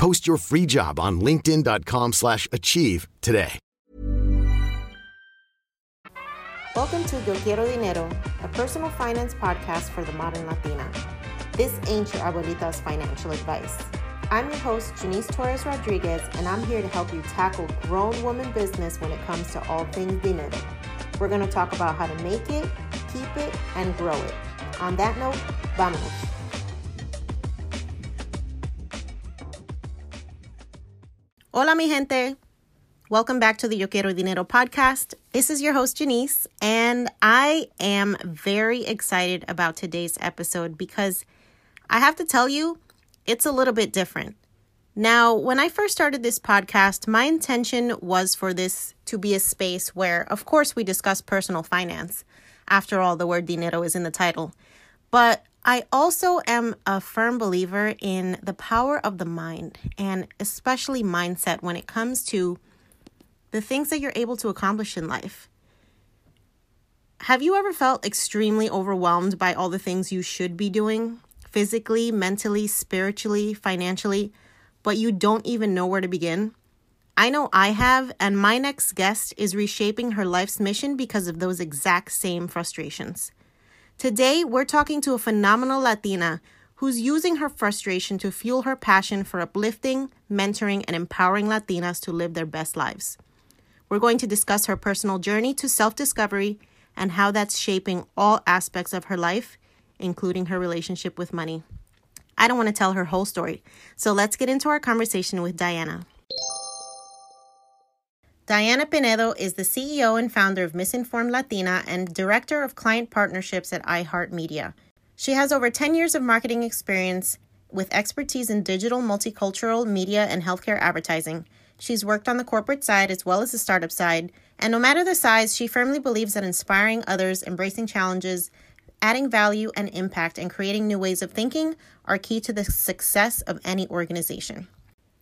Post your free job on linkedin.com/achieve slash achieve today. Welcome to Yo Quiero Dinero, a personal finance podcast for the modern Latina. This ain't your abuelita's financial advice. I'm your host, Janice Torres Rodriguez, and I'm here to help you tackle grown woman business when it comes to all things dinero. We're going to talk about how to make it, keep it, and grow it. On that note, vámonos. Hola, mi gente. Welcome back to the Yo Quiero Dinero podcast. This is your host, Janice, and I am very excited about today's episode because I have to tell you, it's a little bit different. Now, when I first started this podcast, my intention was for this to be a space where, of course, we discuss personal finance. After all, the word dinero is in the title. But I also am a firm believer in the power of the mind and especially mindset when it comes to the things that you're able to accomplish in life. Have you ever felt extremely overwhelmed by all the things you should be doing physically, mentally, spiritually, financially, but you don't even know where to begin? I know I have, and my next guest is reshaping her life's mission because of those exact same frustrations. Today, we're talking to a phenomenal Latina who's using her frustration to fuel her passion for uplifting, mentoring, and empowering Latinas to live their best lives. We're going to discuss her personal journey to self discovery and how that's shaping all aspects of her life, including her relationship with money. I don't want to tell her whole story, so let's get into our conversation with Diana. Diana Pinedo is the CEO and founder of Misinformed Latina and Director of Client Partnerships at iHeartMedia. She has over 10 years of marketing experience with expertise in digital, multicultural, media, and healthcare advertising. She's worked on the corporate side as well as the startup side, and no matter the size, she firmly believes that inspiring others, embracing challenges, adding value and impact, and creating new ways of thinking are key to the success of any organization.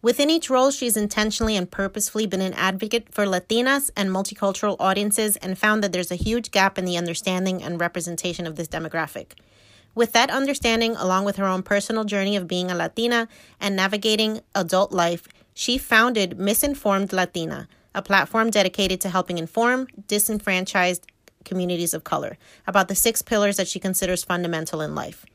Within each role, she's intentionally and purposefully been an advocate for Latinas and multicultural audiences and found that there's a huge gap in the understanding and representation of this demographic. With that understanding, along with her own personal journey of being a Latina and navigating adult life, she founded Misinformed Latina, a platform dedicated to helping inform disenfranchised communities of color about the six pillars that she considers fundamental in life.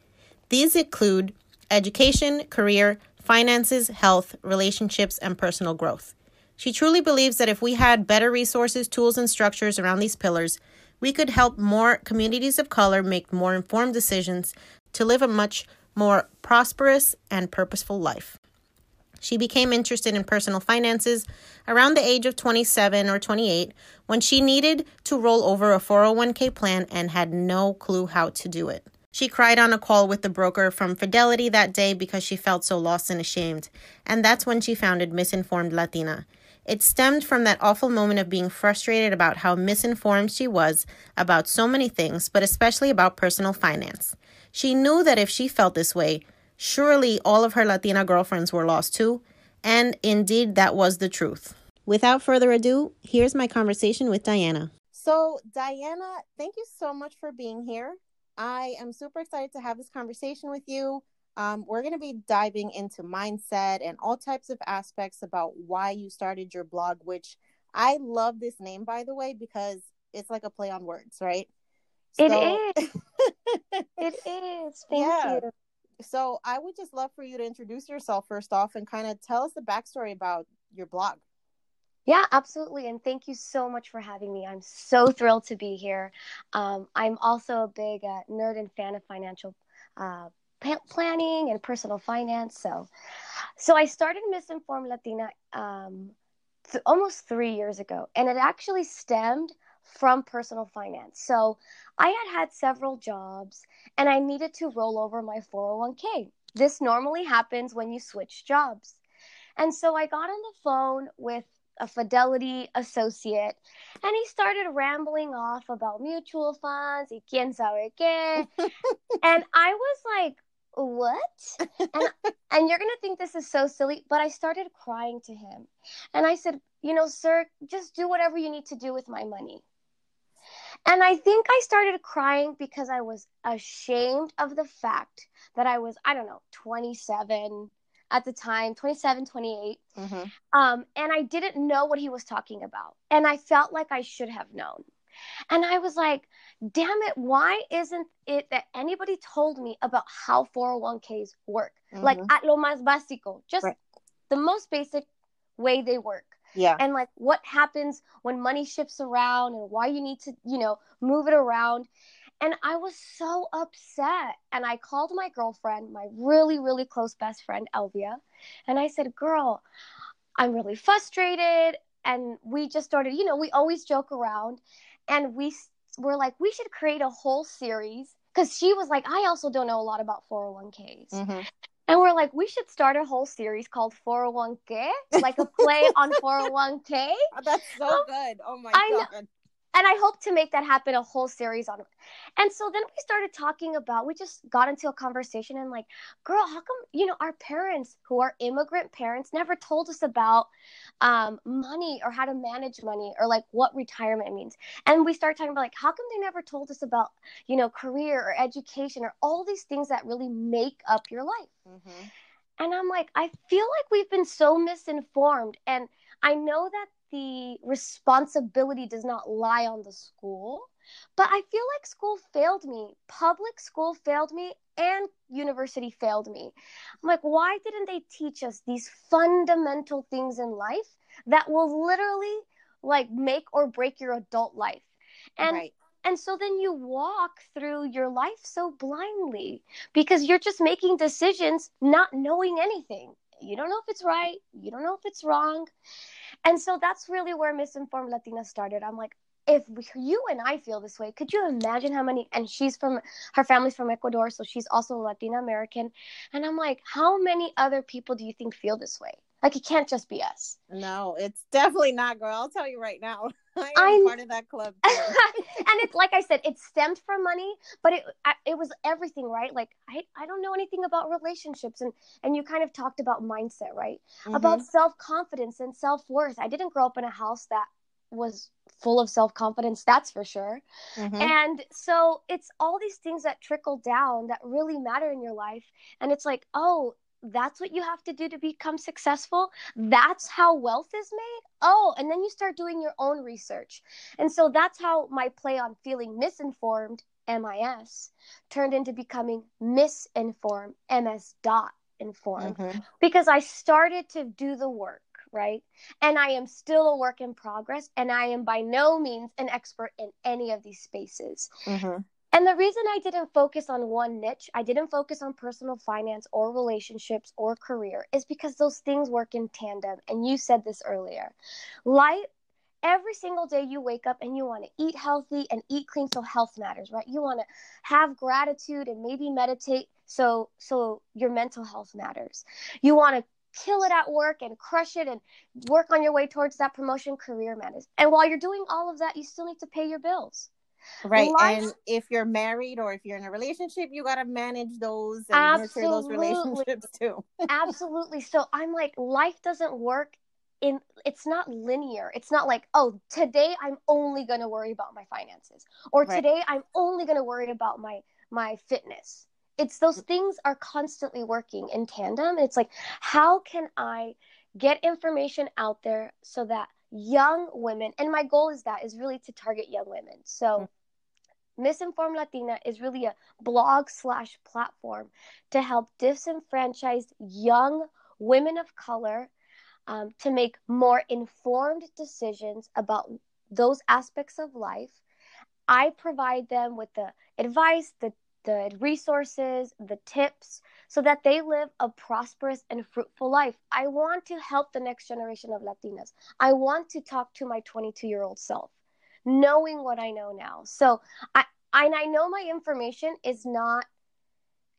These include education, career, finances, health, relationships, and personal growth. She truly believes that if we had better resources, tools, and structures around these pillars, we could help more communities of color make more informed decisions to live a much more prosperous and purposeful life. She became interested in personal finances around the age of 27 or 28 when she needed to roll over a 401k plan and had no clue how to do it. She cried on a call with the broker from Fidelity that day because she felt so lost and ashamed. And that's when she founded Misinformed Latina. It stemmed from that awful moment of being frustrated about how misinformed she was about so many things, but especially about personal finance. She knew that if she felt this way, surely all of her Latina girlfriends were lost too. And indeed, that was the truth. Without further ado, here's my conversation with Diana. So, Diana, thank you so much for being here. I am super excited to have this conversation with you. Um, we're going to be diving into mindset and all types of aspects about why you started your blog, which I love this name, by the way, because it's like a play on words, right? So... It is. it is. Thank yeah. you. So I would just love for you to introduce yourself first off and kind of tell us the backstory about your blog. Yeah, absolutely. And thank you so much for having me. I'm so thrilled to be here. Um, I'm also a big uh, nerd and fan of financial uh, planning and personal finance. So, so I started Misinformed Latina um, th- almost three years ago, and it actually stemmed from personal finance. So I had had several jobs, and I needed to roll over my 401k. This normally happens when you switch jobs. And so I got on the phone with a Fidelity associate, and he started rambling off about mutual funds y quién sabe qué. and I was like, what? and, and you're going to think this is so silly, but I started crying to him. And I said, you know, sir, just do whatever you need to do with my money. And I think I started crying because I was ashamed of the fact that I was, I don't know, 27, at the time 27 28 mm-hmm. um, and i didn't know what he was talking about. And i felt like i should have known. And i was like damn it why isn't it that anybody told me about how 401ks work? Mm-hmm. like at lo más básico just right. the most basic way they work. Yeah. And like what happens when money shifts around and why you need to you know move it around and I was so upset. And I called my girlfriend, my really, really close best friend, Elvia. And I said, Girl, I'm really frustrated. And we just started, you know, we always joke around. And we were like, We should create a whole series. Because she was like, I also don't know a lot about 401ks. Mm-hmm. And we're like, we should start a whole series called 401k, like a play on 401k. That's so um, good. Oh my I God. Know and I hope to make that happen a whole series on it. And so then we started talking about, we just got into a conversation and like, girl, how come, you know, our parents who are immigrant parents never told us about um, money or how to manage money or like what retirement means. And we started talking about like, how come they never told us about, you know, career or education or all these things that really make up your life. Mm-hmm. And I'm like, I feel like we've been so misinformed. And I know that the responsibility does not lie on the school. But I feel like school failed me. Public school failed me and university failed me. I'm like, why didn't they teach us these fundamental things in life that will literally like make or break your adult life? And right. and so then you walk through your life so blindly because you're just making decisions not knowing anything. You don't know if it's right, you don't know if it's wrong. And so that's really where Misinformed Latina started. I'm like, if you and I feel this way, could you imagine how many? And she's from her family's from Ecuador, so she's also Latina American. And I'm like, how many other people do you think feel this way? Like it can't just be us. No, it's definitely not, girl. I'll tell you right now. I am part of that club. and it's like I said, it stemmed from money, but it it was everything, right? Like I I don't know anything about relationships, and and you kind of talked about mindset, right? Mm-hmm. About self confidence and self worth. I didn't grow up in a house that was full of self confidence, that's for sure. Mm-hmm. And so it's all these things that trickle down that really matter in your life. And it's like, oh, that's what you have to do to become successful. That's how wealth is made. Oh, and then you start doing your own research. And so that's how my play on feeling misinformed, MIS, turned into becoming misinformed, MS dot informed, mm-hmm. because I started to do the work right? And I am still a work in progress, and I am by no means an expert in any of these spaces. Mm-hmm. And the reason I didn't focus on one niche, I didn't focus on personal finance or relationships or career, is because those things work in tandem. And you said this earlier. Life, every single day you wake up and you want to eat healthy and eat clean so health matters right you want to have gratitude and maybe meditate so so your mental health matters you want to kill it at work and crush it and work on your way towards that promotion career matters and while you're doing all of that you still need to pay your bills right Life, and if you're married or if you're in a relationship you got to manage those and absolutely. nurture those relationships too. Absolutely. So i'm like life doesn't work in it's not linear. It's not like oh today i'm only going to worry about my finances or right. today i'm only going to worry about my my fitness. It's those mm. things are constantly working in tandem. It's like how can i get information out there so that young women and my goal is that is really to target young women so mm-hmm. misinformed latina is really a blog slash platform to help disenfranchised young women of color um, to make more informed decisions about those aspects of life. I provide them with the advice, the, the resources, the tips, so that they live a prosperous and fruitful life. I want to help the next generation of Latinas. I want to talk to my 22 year old self, knowing what I know now. So I, and I know my information is not,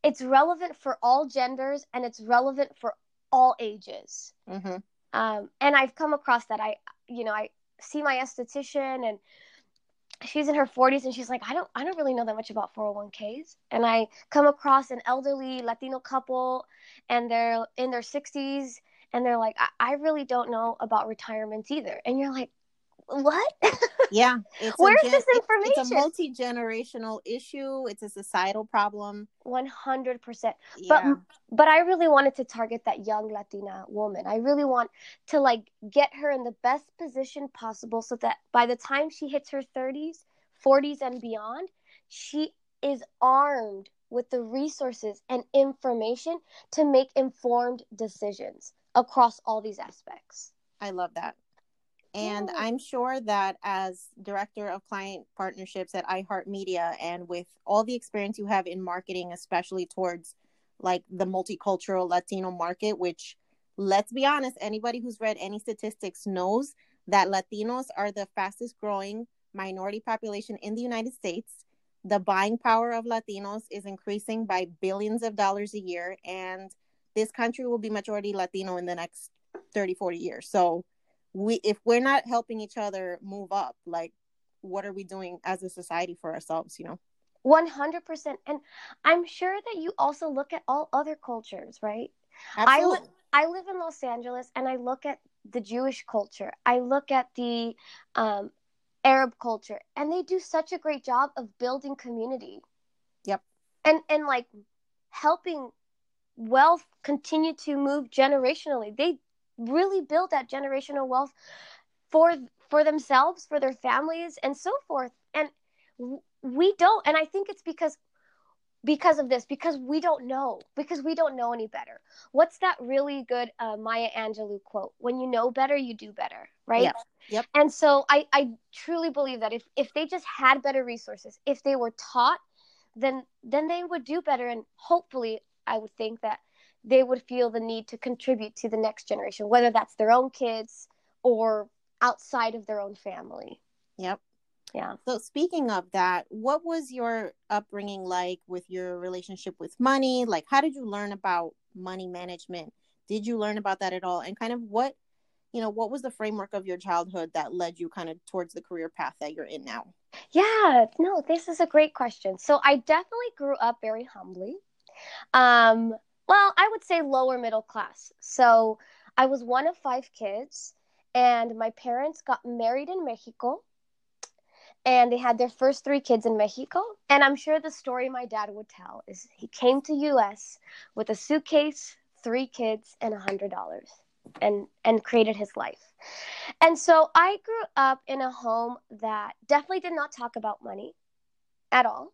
it's relevant for all genders and it's relevant for all ages. Mm-hmm. Um, and I've come across that. I, you know, I see my esthetician and she's in her 40s and she's like, I don't, I don't really know that much about 401ks. And I come across an elderly Latino couple and they're in their 60s and they're like, I, I really don't know about retirements either. And you're like, what? Yeah. It's Where's gen- this information? It's a multi generational issue. It's a societal problem. One hundred percent. But but I really wanted to target that young Latina woman. I really want to like get her in the best position possible, so that by the time she hits her thirties, forties, and beyond, she is armed with the resources and information to make informed decisions across all these aspects. I love that. And I'm sure that as director of client partnerships at iHeartMedia and with all the experience you have in marketing, especially towards like the multicultural Latino market, which let's be honest, anybody who's read any statistics knows that Latinos are the fastest growing minority population in the United States. The buying power of Latinos is increasing by billions of dollars a year, and this country will be majority Latino in the next 30, 40 years. So we if we're not helping each other move up like what are we doing as a society for ourselves you know? 100% and i'm sure that you also look at all other cultures right? Absolutely. i li- i live in los angeles and i look at the jewish culture. I look at the um, arab culture and they do such a great job of building community. Yep. And and like helping wealth continue to move generationally. They really build that generational wealth for for themselves for their families and so forth. And we don't and i think it's because because of this because we don't know because we don't know any better. What's that really good uh, maya angelou quote? When you know better you do better right? Yep. yep. And so i i truly believe that if if they just had better resources if they were taught then then they would do better. And hopefully i would think that they would feel the need to contribute to the next generation, whether that's their own kids or outside of their own family. Yep. Yeah. So speaking of that, what was your upbringing like with your relationship with money? Like how did you learn about money management? Did you learn about that at all? And kind of what, you know, what was the framework of your childhood that led you kind of towards the career path that you're in now? Yeah, no, this is a great question. So I definitely grew up very humbly. Um, well, I would say lower middle class. So I was one of five kids, and my parents got married in Mexico. And they had their first three kids in Mexico. And I'm sure the story my dad would tell is he came to US with a suitcase, three kids, and a hundred dollars and and created his life. And so I grew up in a home that definitely did not talk about money at all.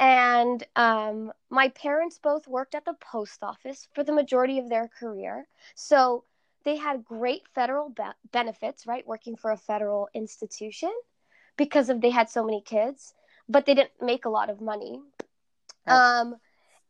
And um, my parents both worked at the post office for the majority of their career. So they had great federal be- benefits, right? Working for a federal institution because of they had so many kids. but they didn't make a lot of money. Right. Um,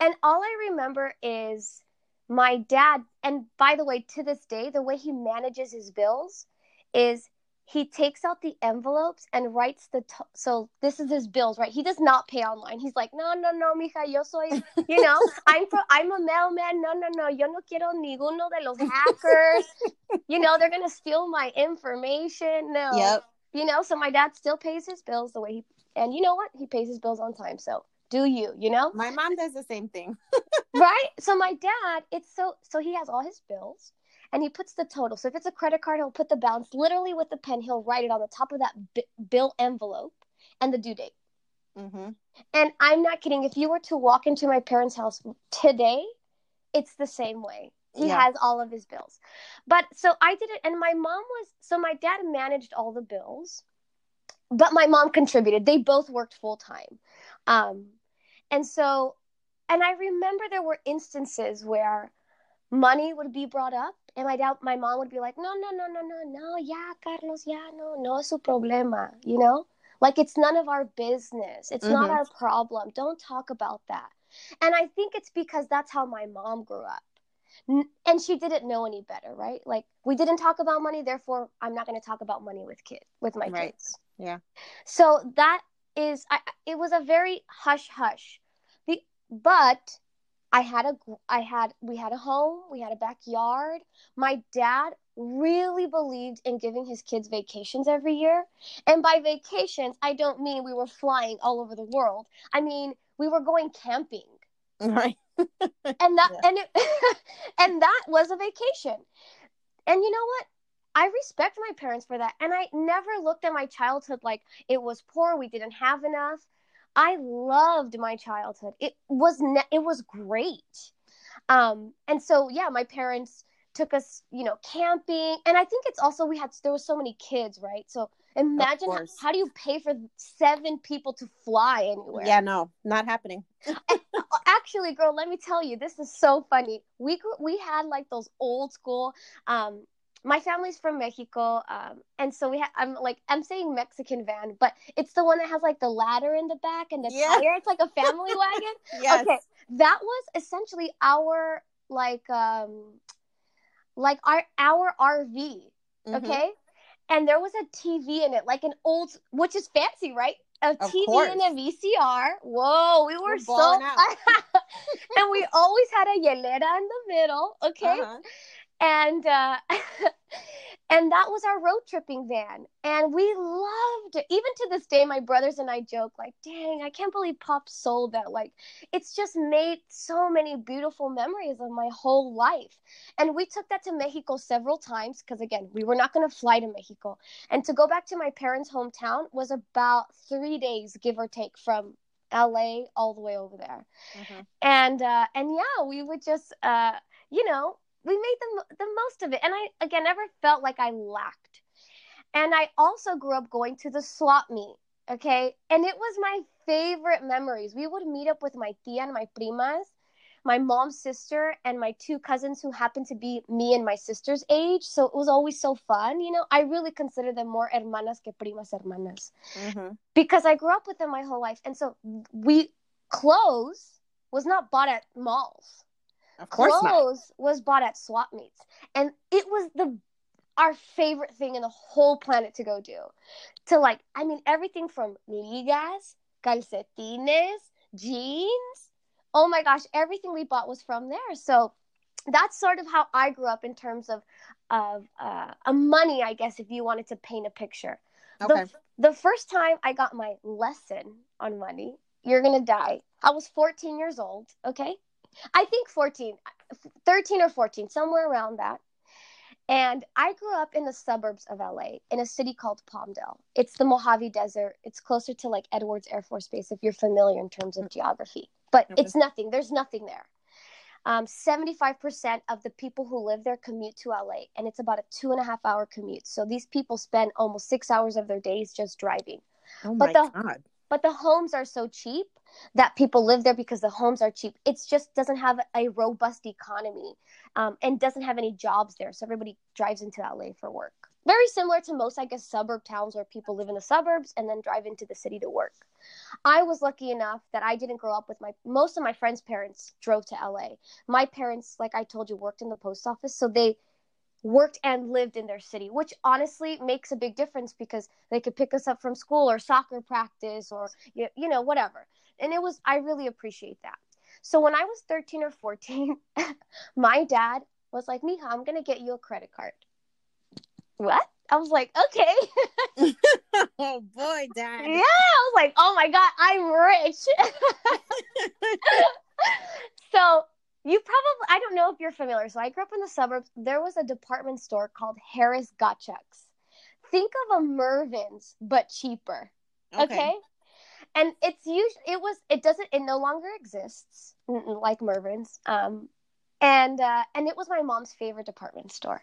and all I remember is my dad. And by the way, to this day, the way he manages his bills is he takes out the envelopes and writes the to- so this is his bills right? He does not pay online. He's like no no no mija yo soy you know? I'm pro- i'm a mailman. No no no. Yo no quiero ninguno de los hackers. You know they're gonna steal my information. No. Yep. you know? So my dad still pays his bills the way he and you know what? He pays his bills on time so do you you know? My mom does the same thing. right? So my dad it's so so he has all his bills and he puts the total. So if it's a credit card he'll put the balance literally with the pen. He'll write it on the top of that bi- bill envelope and the due date. Mm-hmm. and i'm not kidding. If you were to walk into my parents house today it's the same way. He Yeah. has all of his bills. But so i did it and my mom was so my dad managed all the bills but my mom contributed. They both worked full time um, and so and i remember there were instances where money would be brought up and my dad my mom would be like no no no no no no yeah carlos yeah no no es su problema you know? Like it's none of our business. It's not Mhm. our problem. Don't talk about that. And i think it's because that's how my mom grew up. N- and she didn't know any better right? Like we didn't talk about money therefore i'm not going to talk about money with kid with my Right. kids. Yeah. so that is I, it was a very hush hush the but i had a gr- i had we had a home we had a backyard. My dad really believed in giving his kids vacations every year. And by vacations i don't mean we were flying all over the world. I mean we were going camping. Right. and that Yeah. and it and that was a vacation. And you know what? I respect my parents for that. And i never looked at my childhood like it was poor we didn't have enough i loved my childhood. It was ne- it was great. Um and so yeah my parents took us you know camping. And i think it's also we had there was so many kids right? So imagine how, how do you pay for seven people to fly anywhere? Yeah. No, not happening. actually girl let me tell you this is so funny. We we had like those old school um my family's from mexico um and so we had i'm like i'm saying mexican van but it's the one that has like the ladder in the back and the Yeah. tire it's like a family wagon Yes. okay that was essentially our like um like our our rv Mhm. okay and there was a tv in it like an old which is fancy right a Of tv course. and a vcr whoa we were We're so and we always had a hielera in the middle okay Uh-huh. And uh and that was our road tripping van. And we loved it. Even to this day my brothers and i joke like dang i can't believe pop sold that. Like it's just made so many beautiful memories of my whole life. And we took that to mexico several times because again we were not going to fly to mexico. And to go back to my parents hometown was about three days give or take from la all the way over there. Mhm. and uh and yeah we would just uh you know we made the, the most of it and i again never felt like i lacked and i also grew up going to the swap meet okay and it was my favorite memories we would meet up with my tia and my primas my mom's sister and my two cousins who happened to be me and my sister's age so it was always so fun you know i really consider them more hermanas que primas hermanas Mhm. because I grew up with them my whole life. And so we clothes was not bought at malls. Of course not. clothes was bought at swap meets. And it was the our favorite thing in the whole planet to go do. To like, I mean everything from ligas, calcetines, jeans. Oh my gosh, everything we bought was from there. So that's sort of how I grew up in terms of of uh, a money, I guess, if you wanted to paint a picture Okay. the, the first time I got my lesson on money, you're gonna die. I was 14 years old, okay? I think 14, 13 or 14, somewhere around that. And I grew up in the suburbs of LA in a city called Palmdale. It's the Mojave Desert. It's closer to like Edwards Air Force Base if you're familiar in terms of geography. But Okay. it's nothing. There's nothing there. Um, 75% of the people who live there commute to LA, and it's about a two and a half hour commute. So these people spend almost six hours of their days just driving. Oh but my the- god. But the homes are so cheap that people live there because the homes are cheap. It just doesn't have a robust economy um, and doesn't have any jobs there. So everybody drives into LA for work. Very similar to most, I guess, suburb towns where people live in the suburbs and then drive into the city to work. I was lucky enough that I didn't grow up with my most of my friends' parents drove to LA. My parents, like I told you, worked in the post office, so they worked and lived in their city, which honestly makes a big difference because they could pick us up from school or soccer practice or you, you know whatever. And it was I really appreciate that. So when I was 13 or 14, my dad was like, "Mija, I'm going to get you a credit card." What? I was like, "Okay." oh boy, dad. Yeah, I was like, "Oh my god, I'm rich." so you probably, I don't know if you're familiar. So I grew up in the suburbs. There was a department store called Harris Gottschalk's. Think of a Mervyn's, but cheaper. Okay. okay? And it's usually, it was, it doesn't, it no longer exists like Mervyn's. Um, and, uh, and it was my mom's favorite department store.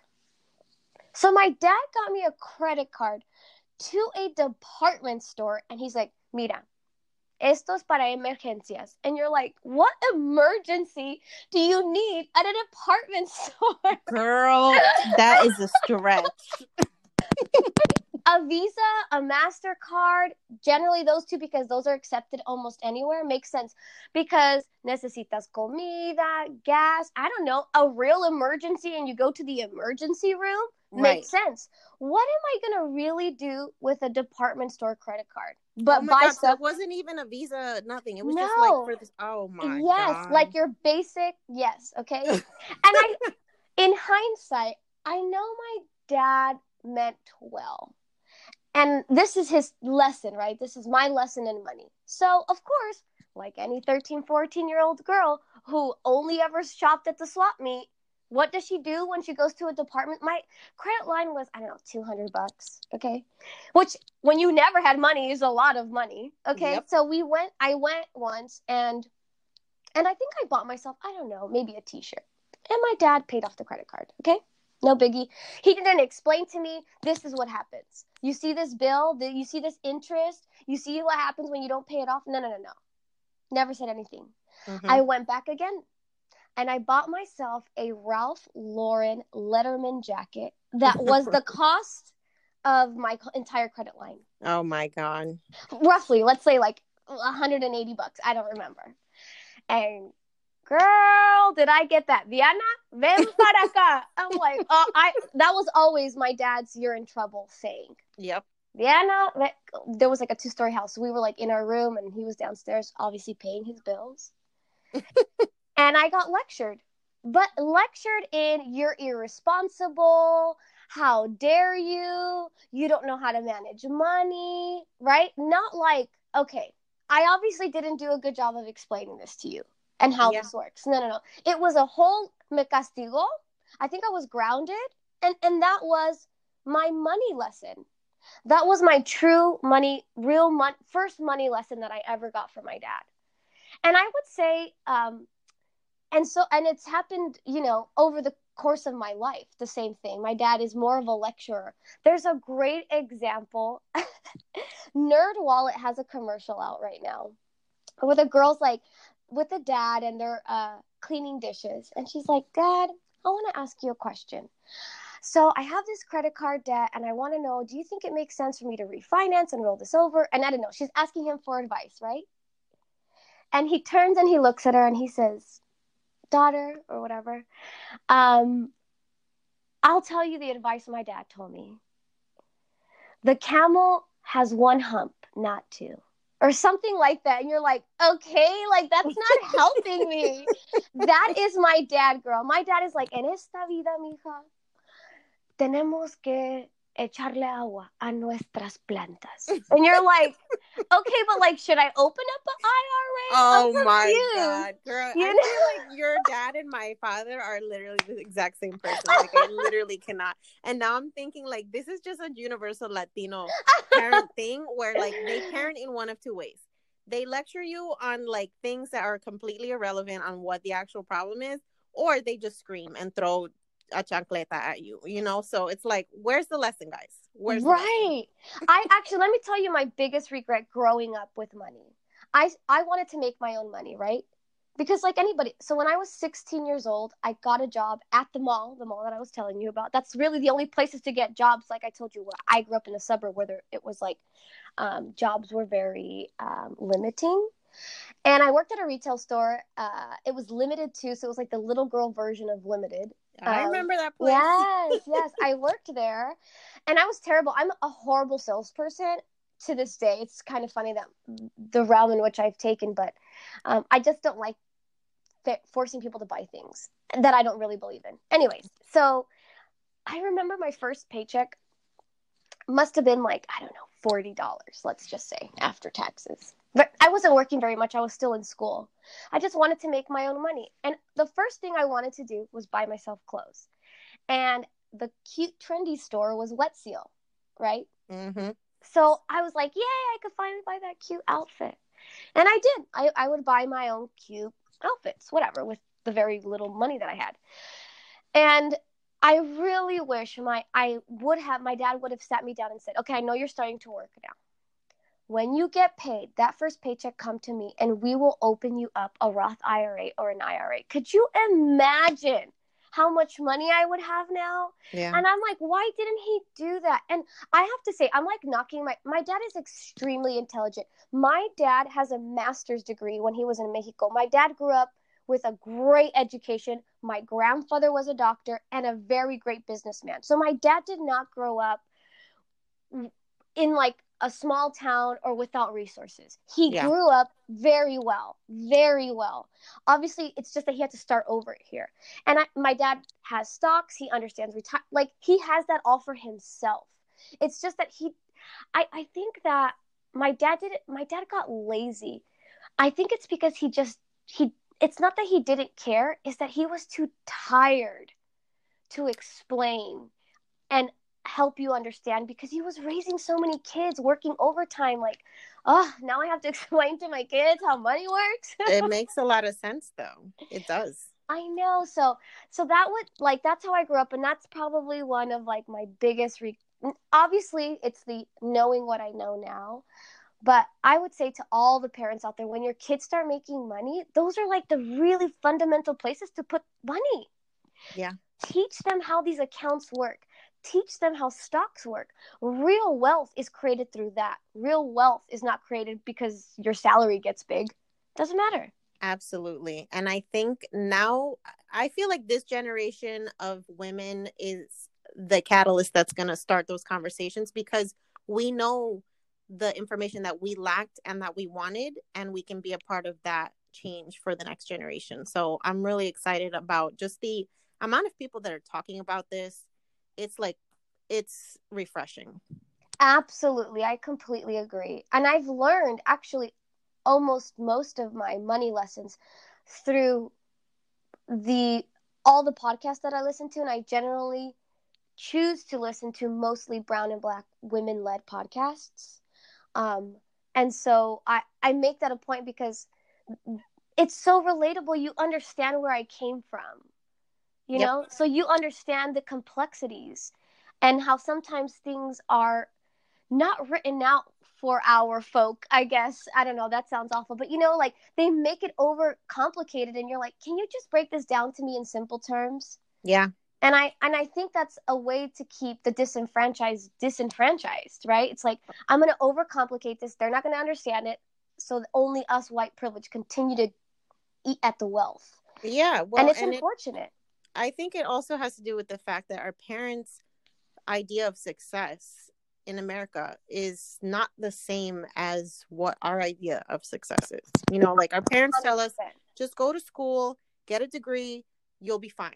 So my dad got me a credit card to a department store and he's like, Mira, esto es para emergencias. And you're like, what emergency do you need at a department store? Girl, that is a stretch. a Visa, a MasterCard, generally those two, because those are accepted almost anywhere, makes sense. Because necesitas comida, gas, I don't know, a real emergency, and you go to the emergency room, right. makes sense. What am I going to really do with a department store credit card? Oh but oh buy God, stuff. wasn't even a Visa, nothing. It was no. just like for this. Oh my Yes, God. like your basic. Yes, okay. and I, in hindsight, I know my dad meant well. And this is his lesson, right? This is my lesson in money. So, of course, like any 13, 14 year old girl who only ever shopped at the swap meet, what does she do when she goes to a department? My credit line was, I don't know, 200 bucks. Okay. Which, when you never had money, is a lot of money. Okay. Yep. So we went, I went once and, and I think I bought myself, I don't know, maybe a t shirt. And my dad paid off the credit card. Okay. No biggie. He didn't explain to me this is what happens. You see this bill, you see this interest, you see what happens when you don't pay it off. No, no, no, no. Never said anything. Mm-hmm. I went back again and I bought myself a Ralph Lauren Letterman jacket that was the cost of my entire credit line. Oh my god. Roughly, let's say like 180 bucks. I don't remember. And girl, did I get that? Diana, ven para acá. I'm like, oh, I that was always my dad's you're in trouble saying. Yep. Diana, there was like a two story house. we were like in our room and he was downstairs, obviously paying his bills. and I got lectured, but lectured in you're irresponsible. How dare you? You don't know how to manage money, right? Not like, okay, I obviously didn't do a good job of explaining this to you and how yeah. this works. No, no, no. It was a whole me castigo. I think I was grounded, and and that was my money lesson. That was my true money, real money, first money lesson that I ever got from my dad. And I would say, um, and so, and it's happened, you know, over the course of my life, the same thing. My dad is more of a lecturer. There's a great example. NerdWallet has a commercial out right now where the girl's like, with the dad and they're uh, cleaning dishes. And she's like, Dad, I want to ask you a question. So I have this credit card debt and I want to know do you think it makes sense for me to refinance and roll this over? And I don't know. She's asking him for advice, right? And he turns and he looks at her and he says, Daughter, or whatever, um, I'll tell you the advice my dad told me. The camel has one hump, not two or something like that. And you're like, okay, like that's not helping me. that is my dad, girl. My dad is like, en esta vida, mija, tenemos que echarle agua a nuestras plantas. And you're like, okay, but like, should I open up an IRA? Oh my god, girl! You I know? feel like your dad and my father are literally the exact same person. Like, I literally cannot. And now I'm thinking like this is just a universal Latino parent thing where like they parent in one of two ways. They lecture you on like things that are completely irrelevant on what the actual problem is, or they just scream and throw a chancleta at you, you know? So it's like, where's the lesson, guys? Where's right. I actually, let me tell you my biggest regret growing up with money. I, I wanted to make my own money, right? because like anybody so when i was 16 years old i got a job at the mall the mall that i was telling you about that's really the only places to get jobs like i told you where i grew up in a suburb where there, it was like um, jobs were very um, limiting and i worked at a retail store uh, it was limited too so it was like the little girl version of limited i um, remember that place. yes yes i worked there and i was terrible. I'm a horrible salesperson to this day. It's kind of funny that the realm in which i've taken but um, I just don't like forcing people to buy things that I don't really believe in. Anyways, so I remember my first paycheck must have been like, I don't know, $40, let's just say, after taxes. But I wasn't working very much. I was still in school. I just wanted to make my own money. And the first thing I wanted to do was buy myself clothes. And the cute, trendy store was Wet Seal, right? Mm-hmm. So I was like, yay, I could finally buy that cute outfit. And I did. I, I would buy my own cute outfits, whatever, with the very little money that I had. And I really wish my I would have my dad would have sat me down and said, "Okay, I know you're starting to work now. When you get paid, that first paycheck come to me and we will open you up a Roth IRA or an IRA." Could you imagine how much money I would have now. Yeah. And I'm like, why didn't he do that? And I have to say, I'm like knocking my my dad is extremely intelligent. My dad has a master's degree when he was in Mexico. My dad grew up with a great education. My grandfather was a doctor and a very great businessman. So my dad did not grow up in like a small town or without resources. He yeah. grew up very well, very well. Obviously, it's just that he had to start over here. And I, my dad has stocks. He understands retire. Like he has that all for himself. It's just that he, I, I think that my dad did it. My dad got lazy. I think it's because he just he. It's not that he didn't care. It's that he was too tired to explain and help you understand because he was raising so many kids working overtime like oh now i have to explain to my kids how money works it makes a lot of sense though it does i know so so that would like that's how i grew up and that's probably one of like my biggest re- obviously it's the knowing what i know now but i would say to all the parents out there when your kids start making money those are like the really fundamental places to put money yeah teach them how these accounts work teach them how stocks work. Real wealth is created through that. Real wealth is not created because your salary gets big. Doesn't matter. Absolutely. And I think now I feel like this generation of women is the catalyst that's going to start those conversations because we know the information that we lacked and that we wanted and we can be a part of that change for the next generation. So I'm really excited about just the amount of people that are talking about this it's like it's refreshing. Absolutely. I completely agree. And I've learned actually almost most of my money lessons through the all the podcasts that I listen to and I generally choose to listen to mostly brown and black women led podcasts. Um, and so I, I make that a point because it's so relatable. You understand where I came from you yep. know? So you understand the complexities and how sometimes things are not written out for our folk i guess. I don't know. That sounds awful. But you know like they make it over complicated and you're like can you just break this down to me in simple terms? Yeah and i and i think that's a way to keep the disenfranchised disenfranchised right it's like i'm going to overcomplicate this they're not going to understand it so only us white privilege continue to eat at the wealth yeah well, and it's and unfortunate it, I think it also has to do with the fact that our parents' idea of success in America is not the same as what our idea of success is. You know, like our parents 100%. tell us just go to school, get a degree, you'll be fine.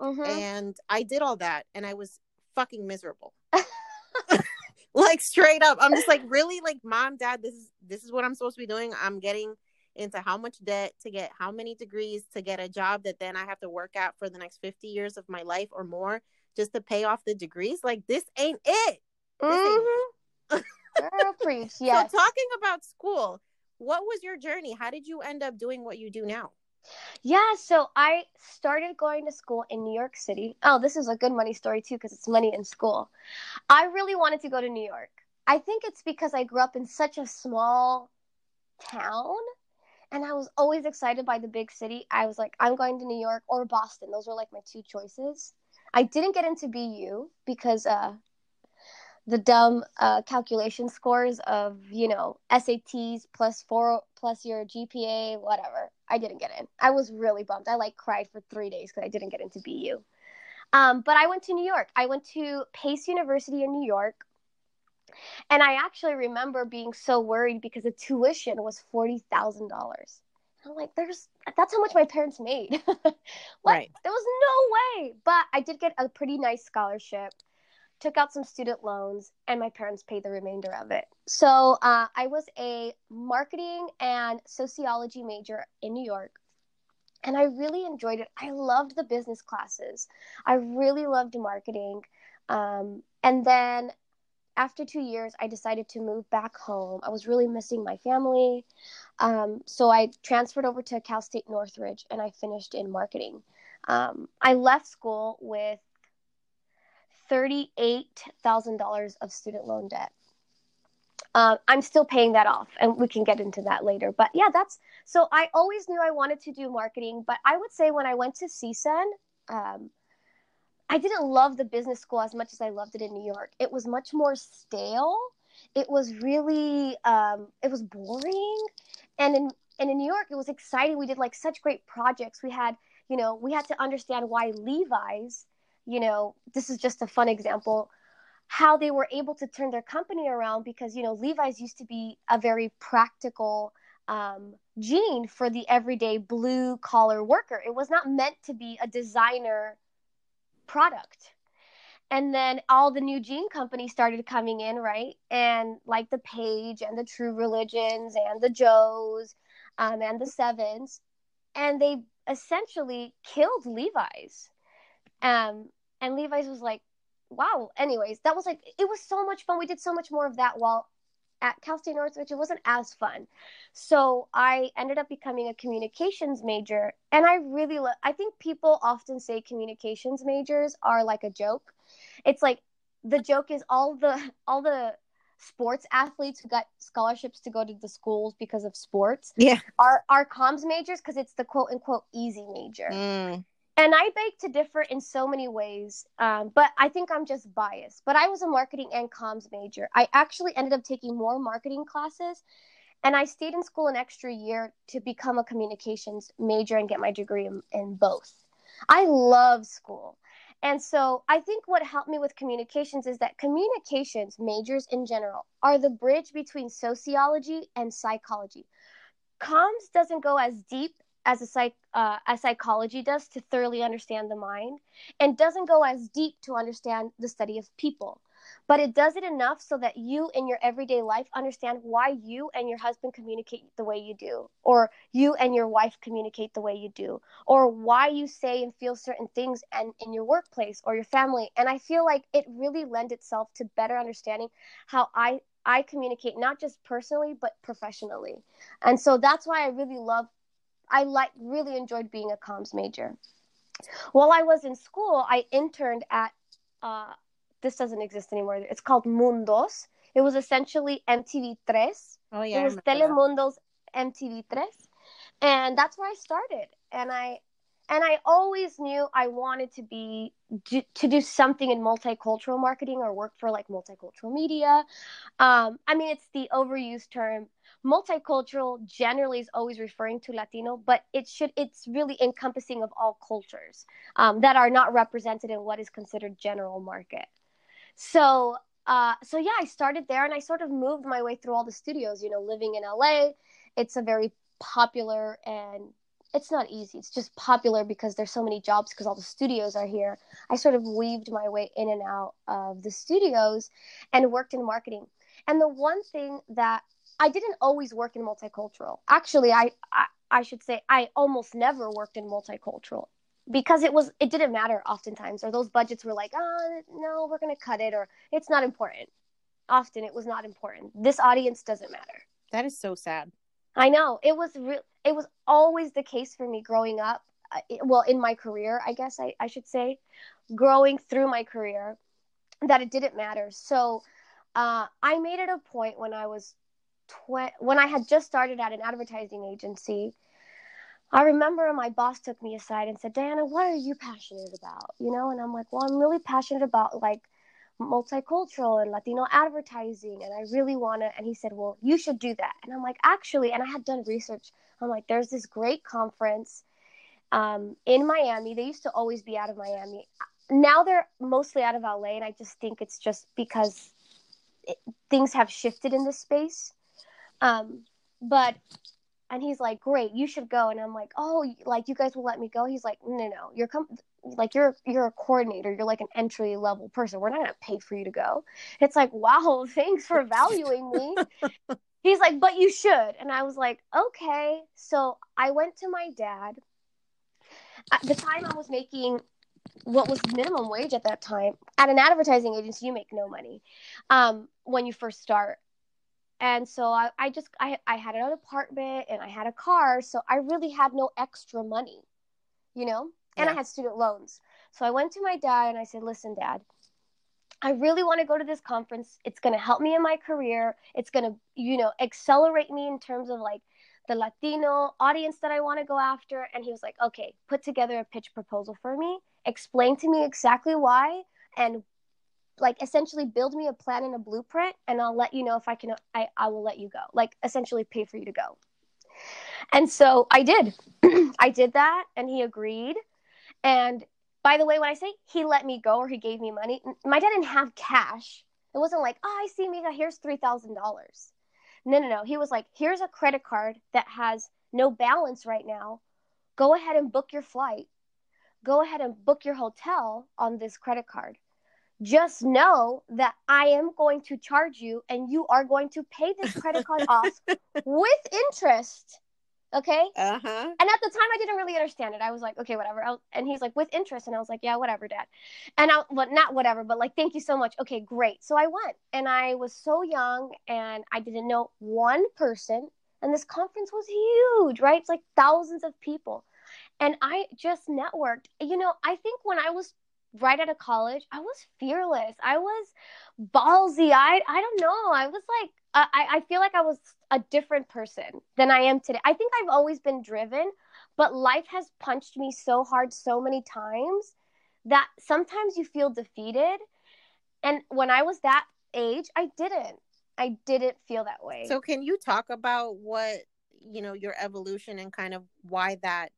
Mm-hmm. And I did all that and I was fucking miserable. like straight up. I'm just like, really? Like, mom, dad, this is this is what I'm supposed to be doing. I'm getting into how much debt to get how many degrees to get a job that then I have to work at for the next 50 years of my life or more just to pay off the degrees. Like this ain't it. This mm-hmm. Girl, preach. Yes. So talking about school, what was your journey? How did you end up doing what you do now? Yeah, so I started going to school in New York City. Oh, this is a good money story too because it's money in school. I really wanted to go to New York. I think it's because I grew up in such a small town and I was always excited by the big city. I was like, I'm going to New York or Boston. Those were like my two choices. I didn't get into BU because uh, the dumb uh, calculation scores of you know SATs plus four plus your GPA, whatever. I didn't get in. I was really bummed. I like cried for three days because I didn't get into BU. Um, but I went to New York. I went to Pace University in New York. And I actually remember being so worried because the tuition was forty thousand dollars. I'm like, there's that's how much my parents made. right. There was no way. But I did get a pretty nice scholarship took out some student loans, and my parents paid the remainder of it. So uh, I was a marketing and sociology major in New York. And I really enjoyed it. I loved the business classes. I really loved marketing. Um, and then after two years, I decided to move back home. I was really missing my family. Um, so I transferred over to Cal State Northridge and I finished in marketing. Um, I left school with $38,000 of student loan debt. Um, I'm still paying that off, and we can get into that later. But yeah, that's so I always knew I wanted to do marketing, but I would say when I went to CSUN, um, I didn't love the business school as much as I loved it in New York. It was much more stale. It was really, um, it was boring, and in and in New York, it was exciting. We did like such great projects. We had, you know, we had to understand why Levi's you know, this is just a fun example how they were able to turn their company around because you know Levi's used to be a very practical um, jean for the everyday blue collar worker. It was not meant to be a designer product. And then all the new jean companies started coming in, right? And like the Paige and the True Religions and the Joes um, and the Sevens, and they essentially killed Levi's. Um, and Levi's was like, wow. Anyways, that was like it was so much fun. We did so much more of that while at Cal State Northridge. It wasn't as fun, so I ended up becoming a communications major. And I really, lo- I think people often say communications majors are like a joke. It's like the joke is all the all the sports athletes who got scholarships to go to the schools because of sports yeah are are comms majors because it's the quote unquote easy major mm and I beg to differ in so many ways, um, but I think I'm just biased. But I was a marketing and comms major. I actually ended up taking more marketing classes, and I stayed in school an extra year to become a communications major and get my degree in, in both. I love school. And so I think what helped me with communications is that communications majors in general are the bridge between sociology and psychology. Comms doesn't go as deep as a psych uh, as psychology does to thoroughly understand the mind and doesn't go as deep to understand the study of people but it does it enough so that you in your everyday life understand why you and your husband communicate the way you do or you and your wife communicate the way you do or why you say and feel certain things and in your workplace or your family and i feel like it really lends itself to better understanding how i I communicate not just personally but professionally. And so that's why I really love I like really enjoyed being a comms major. While I was in school, I interned at uh, this doesn't exist anymore. It's called Mundos. It was essentially MTV Tres. Oh yeah, it was Telemundo's MTV Tres, and that's where I started. And I and I always knew I wanted to be to do something in multicultural marketing or work for like multicultural media. Um, I mean, it's the overused term. Multicultural generally is always referring to Latino, but it should it's really encompassing of all cultures um, that are not represented in what is considered general market. So, uh, so yeah, I started there and I sort of moved my way through all the studios. You know, living in LA, it's a very popular and it's not easy. It's just popular because there's so many jobs because all the studios are here. I sort of weaved my way in and out of the studios and worked in marketing. And the one thing that I didn't always work in multicultural. Actually, I, I I should say I almost never worked in multicultural because it was it didn't matter oftentimes or those budgets were like, "Oh, no, we're going to cut it or it's not important." Often it was not important. This audience doesn't matter. That is so sad. I know it was real. It was always the case for me growing up. Uh, well, in my career, I guess I, I should say, growing through my career, that it didn't matter. So uh, I made it a point when I was tw- when I had just started at an advertising agency. I remember my boss took me aside and said, "Diana, what are you passionate about?" You know, and I'm like, "Well, I'm really passionate about like multicultural and Latino advertising, and I really want to." And he said, "Well, you should do that." And I'm like, "Actually," and I had done research. I'm like, "There's this great conference um, in Miami. They used to always be out of Miami. Now they're mostly out of LA, and I just think it's just because things have shifted in this space. Um, but and he's like, "Great, you should go." And I'm like, "Oh, like you guys will let me go?" He's like, "No, no, you're com- like you're you're a coordinator. You're like an entry level person. We're not gonna pay for you to go." It's like, "Wow, thanks for valuing me." he's like, "But you should." And I was like, "Okay." So I went to my dad. At the time, I was making what was minimum wage at that time at an advertising agency you make no money um, when you first start and so I, I just I, I had an apartment and i had a car so i really had no extra money you know? And yeah. i had student loans. So i went to my dad and i said listen dad i really want to go to this conference. It's going to help me in my career. It's going to you know accelerate me in terms of like the latino audience that i want to go after. And he was like okay put together a pitch proposal for me. Explain to me exactly why and like essentially build me a plan and a blueprint and I'll let you know if I can I, I will let you go. Like essentially pay for you to go. And so I did. I did that and he agreed. And by the way, when I say he let me go or he gave me money, my dad didn't have cash. It wasn't like, oh, I see, Mika, here's $3,000. No, no, no. He was like, here's a credit card that has no balance right now. Go ahead and book your flight. Go ahead and book your hotel on this credit card just know that I am going to charge you and you are going to pay this credit card off with interest. Okay. Uh huh. And at the time, I didn't really understand it. I was like, okay, whatever. Was, and he's like, with interest. And I was like, yeah, whatever, dad. And I, but not whatever, but like, thank you so much. Okay, great. So I went and I was so young and I didn't know one person. And this conference was huge, right? It's like thousands of people. And I just networked. You know, I think when I was right out of college, I was fearless. I was ballsy. I I don't know. I was like I I feel like I was a different person than I am today. I think I've always been driven, but life has punched me so hard so many times that sometimes you feel defeated. And when I was that age, I didn't. I didn't feel that way. So can you talk about what, you know, your evolution and kind of why that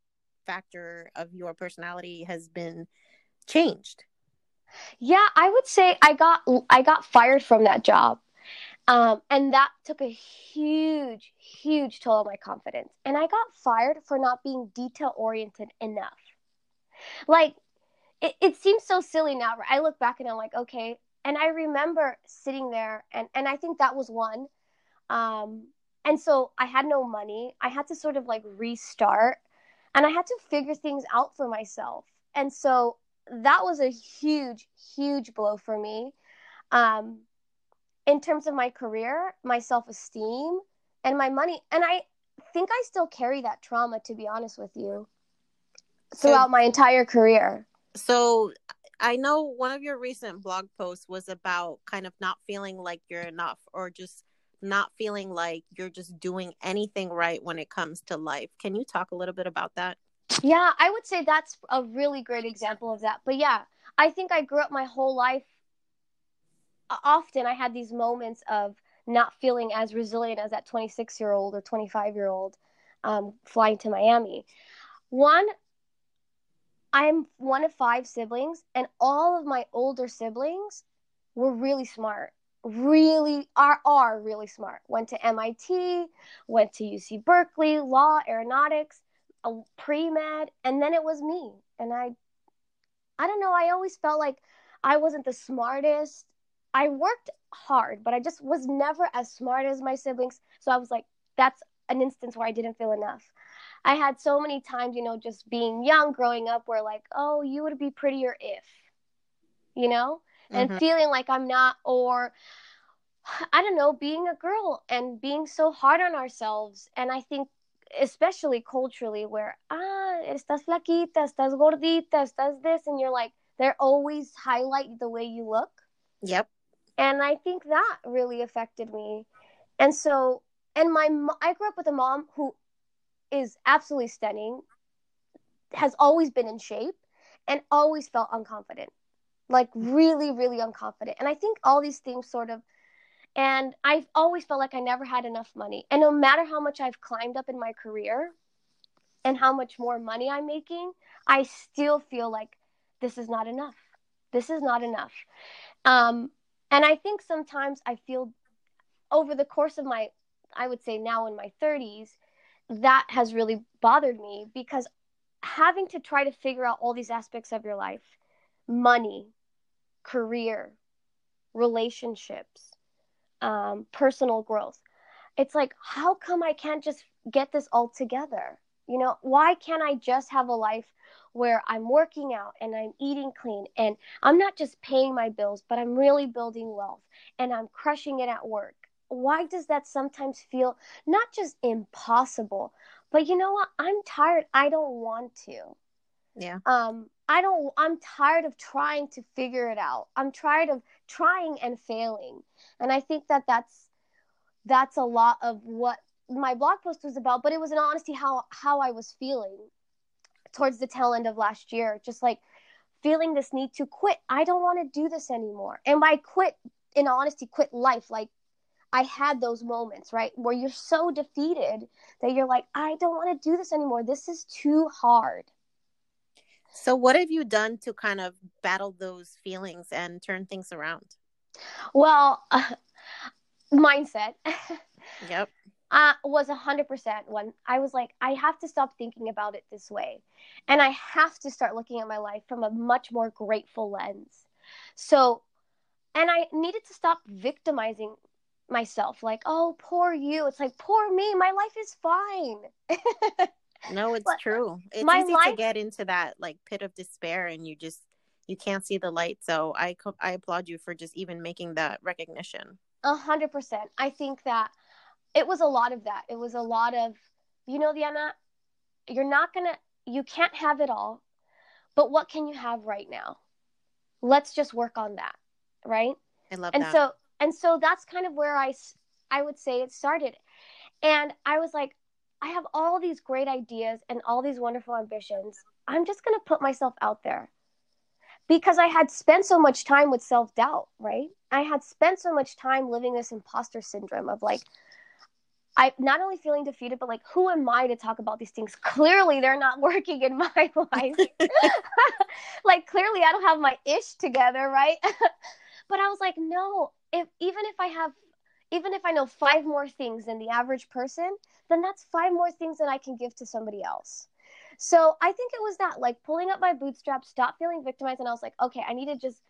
factor of your personality has been changed? Yeah, I would say I got I got fired from that job. Um, and that took a huge, huge toll on my confidence. And I got fired for not being detail oriented enough. Like, it, it seems so silly now. I look back and I'm like, okay. And I remember sitting there, and, and I think that was one. Um, and so I had no money. I had to sort of like restart, and I had to figure things out for myself. And so that was a huge, huge blow for me. Um, in terms of my career, my self esteem, and my money. And I think I still carry that trauma, to be honest with you, throughout so, my entire career. So I know one of your recent blog posts was about kind of not feeling like you're enough or just not feeling like you're just doing anything right when it comes to life. Can you talk a little bit about that? Yeah, I would say that's a really great example of that. But yeah, I think I grew up my whole life. Often I had these moments of not feeling as resilient as that 26 year old or 25 year old um, flying to Miami. One, I'm one of five siblings, and all of my older siblings were really smart. Really are are really smart. Went to MIT, went to UC Berkeley, law, aeronautics a pre-med and then it was me. And i i don't know i always felt like i wasn't the smartest. I worked hard but i just was never as smart as my siblings. So i was like that's an instance where i didn't feel enough. I had so many times you know just being young growing up where like oh you would be prettier if you know? And mm-hmm. feeling like i'm not or I don't know, being a girl and being so hard on ourselves. And I think, especially culturally, where, ah, estás flaquita, estás gordita, estás this, and you're like, they're always highlight the way you look. Yep. And I think that really affected me. And so, and my, I grew up with a mom who is absolutely stunning, has always been in shape, and always felt unconfident. Like, really, really unconfident. And I think all these things sort of, and I've always felt like I never had enough money. And no matter how much I've climbed up in my career and how much more money I'm making, I still feel like this is not enough. This is not enough. Um, and I think sometimes I feel over the course of my, I would say now in my 30s, that has really bothered me because having to try to figure out all these aspects of your life money, career, relationships, um, personal growth it's like, how come I can't just get this all together? You know, why can't I just have a life where I'm working out and I'm eating clean and I'm not just paying my bills, but I'm really building wealth and I'm crushing it at work? Why does that sometimes feel not just impossible, but you know what? I'm tired. I don't want to. Yeah. Um, I don't, I'm tired of trying to figure it out. I'm tired of trying and failing. And I think that that's, that's a lot of what my blog post was about, but it was in honesty how, how I was feeling towards the tail end of last year, just like feeling this need to quit. I don't want to do this anymore. And by quit, in honesty, quit life, like I had those moments, right? Where you're so defeated that you're like, I don't want to do this anymore. This is too hard. So, what have you done to kind of battle those feelings and turn things around? Well, uh, mindset. Yep. uh, was 100% when I was like, I have to stop thinking about it this way. And I have to start looking at my life from a much more grateful lens. So, and I needed to stop victimizing myself like, oh, poor you. It's like, poor me. My life is fine. no, it's But uh, true. It's my easy to get into that like pit of despair and you just you can't see the light. So I co- I applaud you for just even making that recognition. A hundred percent. I think that it was a lot of that. It was a lot of, you know, Diana, you're not gonna, you can't have it all, but what can you have right now? Let's just work on that, right? I love And that. so, and so that's kind of where I, s- I would say it started, and I was like, I have all these great ideas and all these wonderful ambitions. I'm just gonna put myself out there because I had spent so much time with self doubt, right? I had spent so much time living this imposter syndrome of like, I not only feeling defeated, but like, who am I to talk about these things? Clearly, they're not working in my life. like, clearly, I don't have my ish together, right? but I was like, no, if even if I have, even if I know five more things than the average person, then that's five more things that I can give to somebody else. So I think it was that, like pulling up my bootstraps, stop feeling victimized, and I was like, okay, I need to just,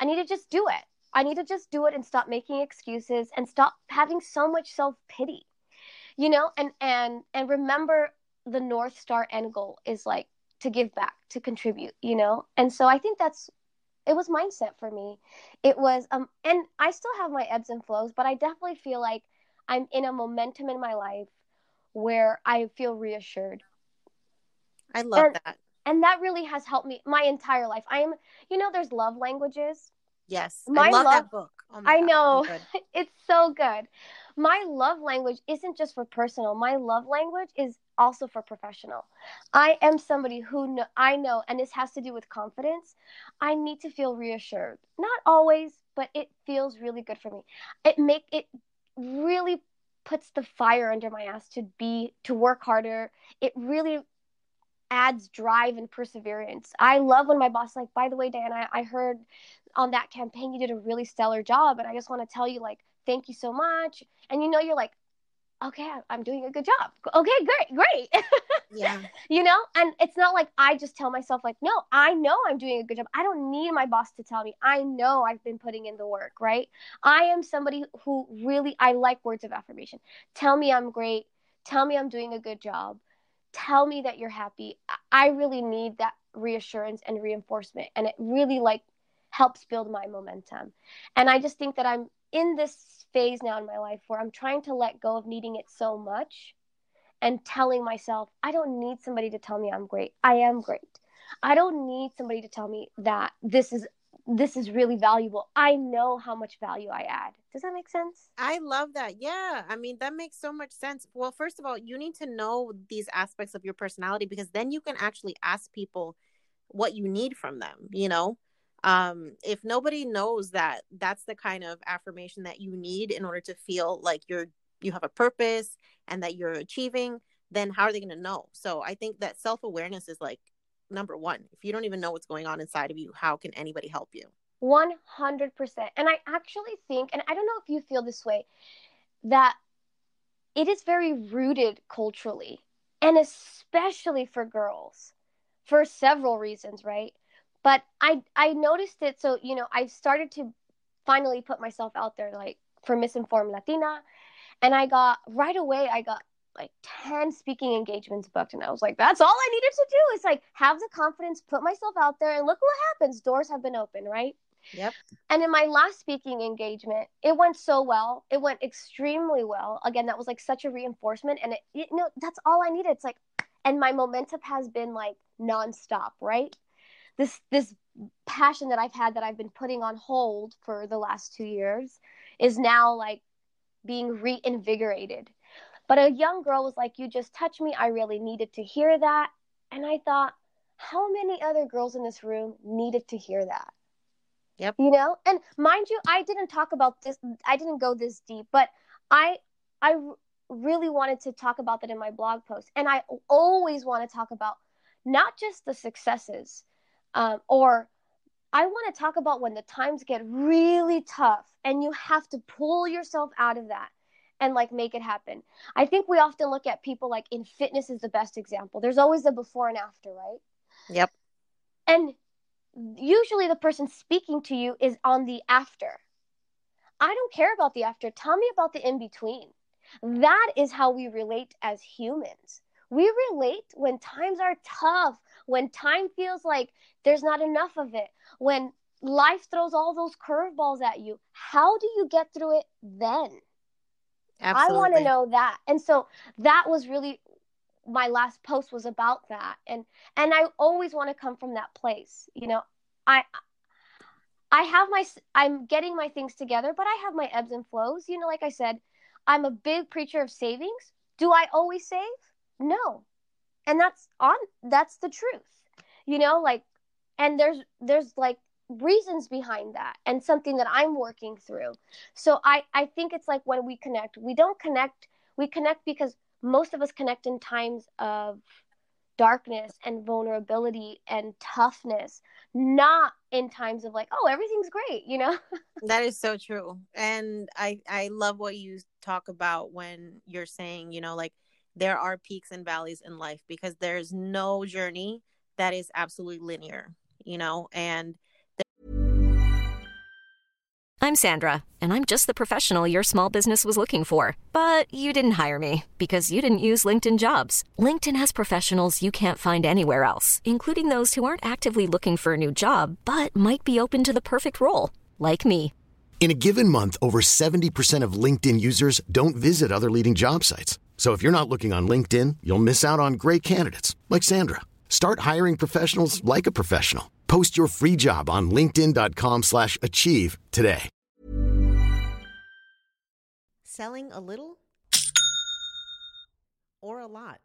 I need to just do it. I need to just do it and stop making excuses and stop having so much self pity, you know, and and and remember the north star end goal is like to give back, to contribute, you know, and so I think that's it was mindset for me. It was um, and I still have my ebbs and flows, but I definitely feel like I'm in a momentum in my life where I feel reassured I love and- that. and that really has helped me my entire life. I am, you know, there's love languages. Yes. my I love love- that book. Oh I God, know. it's so good. My love language isn't just for personal. My love language is also for professional. I am somebody who kn- I know, and this has to do with confidence. I need to feel reassured. Not always, but it feels really good for me. It make it really puts the fire under my ass to be to work harder. It really adds drive and perseverance. I love when my boss like, by the way, Diana, I, I heard on that campaign you did a really stellar job, and I just want to tell you like thank you so much. And you know you're like, okay, I'm doing a good job. Okay, great, great. Yeah. you know, and it's not like I just tell myself like, no, I know I'm doing a good job. I don't need my boss to tell me. I know I've been putting in the work, right? I am somebody who really I like words of affirmation. Tell me I'm great. Tell me I'm doing a good job. Tell me that you're happy. I- I really need that reassurance and reinforcement and it really like helps build my momentum. And I just think that I'm in this phase now in my life where I'm trying to let go of needing it so much and telling myself, I don't need somebody to tell me I'm great. I am great. I don't need somebody to tell me that this is this is really valuable. I know how much value I add. Does that make sense? I love that. Yeah. I mean, that makes so much sense. Well, first of all, you need to know these aspects of your personality because then you can actually ask people what you need from them, you know? Um, if nobody knows that that's the kind of affirmation that you need in order to feel like you're you have a purpose and that you're achieving, then how are they going to know? So I think that self-awareness is like number one. If you don't even know what's going on inside of you, how can anybody help you? 100%. And I actually think, and I don't know if you feel this way, that it is very rooted culturally, and especially for girls, for several reasons, right? But I I noticed it. So you know, I started to finally put myself out there, like for Misinformed Latina, and I got right away. I got like 10 speaking engagements booked and i was like that's all i needed to do is like have the confidence put myself out there and look what happens. Doors have been open right? Yep. And in my last speaking engagement it went so well. It went extremely well. Again that was like such a reinforcement and it you know that's all i needed. It's like and my momentum has been like nonstop right this this passion that i've had that i've been putting on hold for the last two years is now like being reinvigorated but a young girl was like, You just touched me. I really needed to hear that. And I thought, How many other girls in this room needed to hear that? Yep. You know? And mind you, I didn't talk about this, I didn't go this deep, but I, I really wanted to talk about that in my blog post. And I always want to talk about not just the successes um, or I want to talk about when the times get really tough and you have to pull yourself out of that and like make it happen. I think we often look at people like in fitness is the best example. There's always a before and after, right? Yep. And usually the person speaking to you is on the after. I don't care about the after. Tell me about the in between. That is how we relate as humans. We relate when times are tough, when time feels like there's not enough of it, when life throws all those curveballs at you. How do you get through it then? Absolutely. I want to know that. And so that was really my last post was about that. And and I always want to come from that place. You know, I I have my I'm getting my things together, but I have my ebbs and flows. You know, like I said, I'm a big preacher of savings. Do I always save? No. And that's on that's the truth. You know, like and there's there's like reasons behind that and something that I'm working through. So I I think it's like when we connect, we don't connect, we connect because most of us connect in times of darkness and vulnerability and toughness, not in times of like, oh, everything's great, you know? that is so true. And I I love what you talk about when you're saying, you know, like there are peaks and valleys in life because there's no journey that is absolutely linear, you know, and I'm Sandra, and I'm just the professional your small business was looking for. But you didn't hire me because you didn't use LinkedIn jobs. LinkedIn has professionals you can't find anywhere else, including those who aren't actively looking for a new job but might be open to the perfect role, like me. In a given month, over 70% of LinkedIn users don't visit other leading job sites. So if you're not looking on LinkedIn, you'll miss out on great candidates like Sandra. Start hiring professionals like a professional. Post your free job on linkedin.com/achieve today. Selling a little or a lot.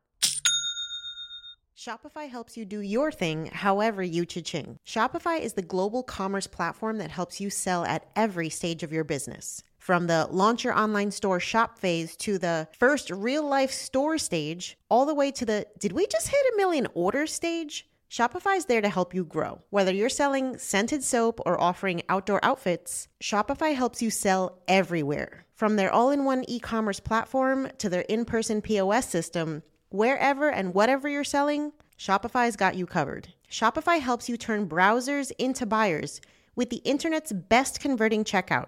Shopify helps you do your thing however you cha-ching. Shopify is the global commerce platform that helps you sell at every stage of your business. From the launch your online store shop phase to the first real life store stage, all the way to the did we just hit a million order stage? Shopify is there to help you grow. Whether you're selling scented soap or offering outdoor outfits, Shopify helps you sell everywhere. From their all in one e commerce platform to their in person POS system, wherever and whatever you're selling, Shopify's got you covered. Shopify helps you turn browsers into buyers with the internet's best converting checkout,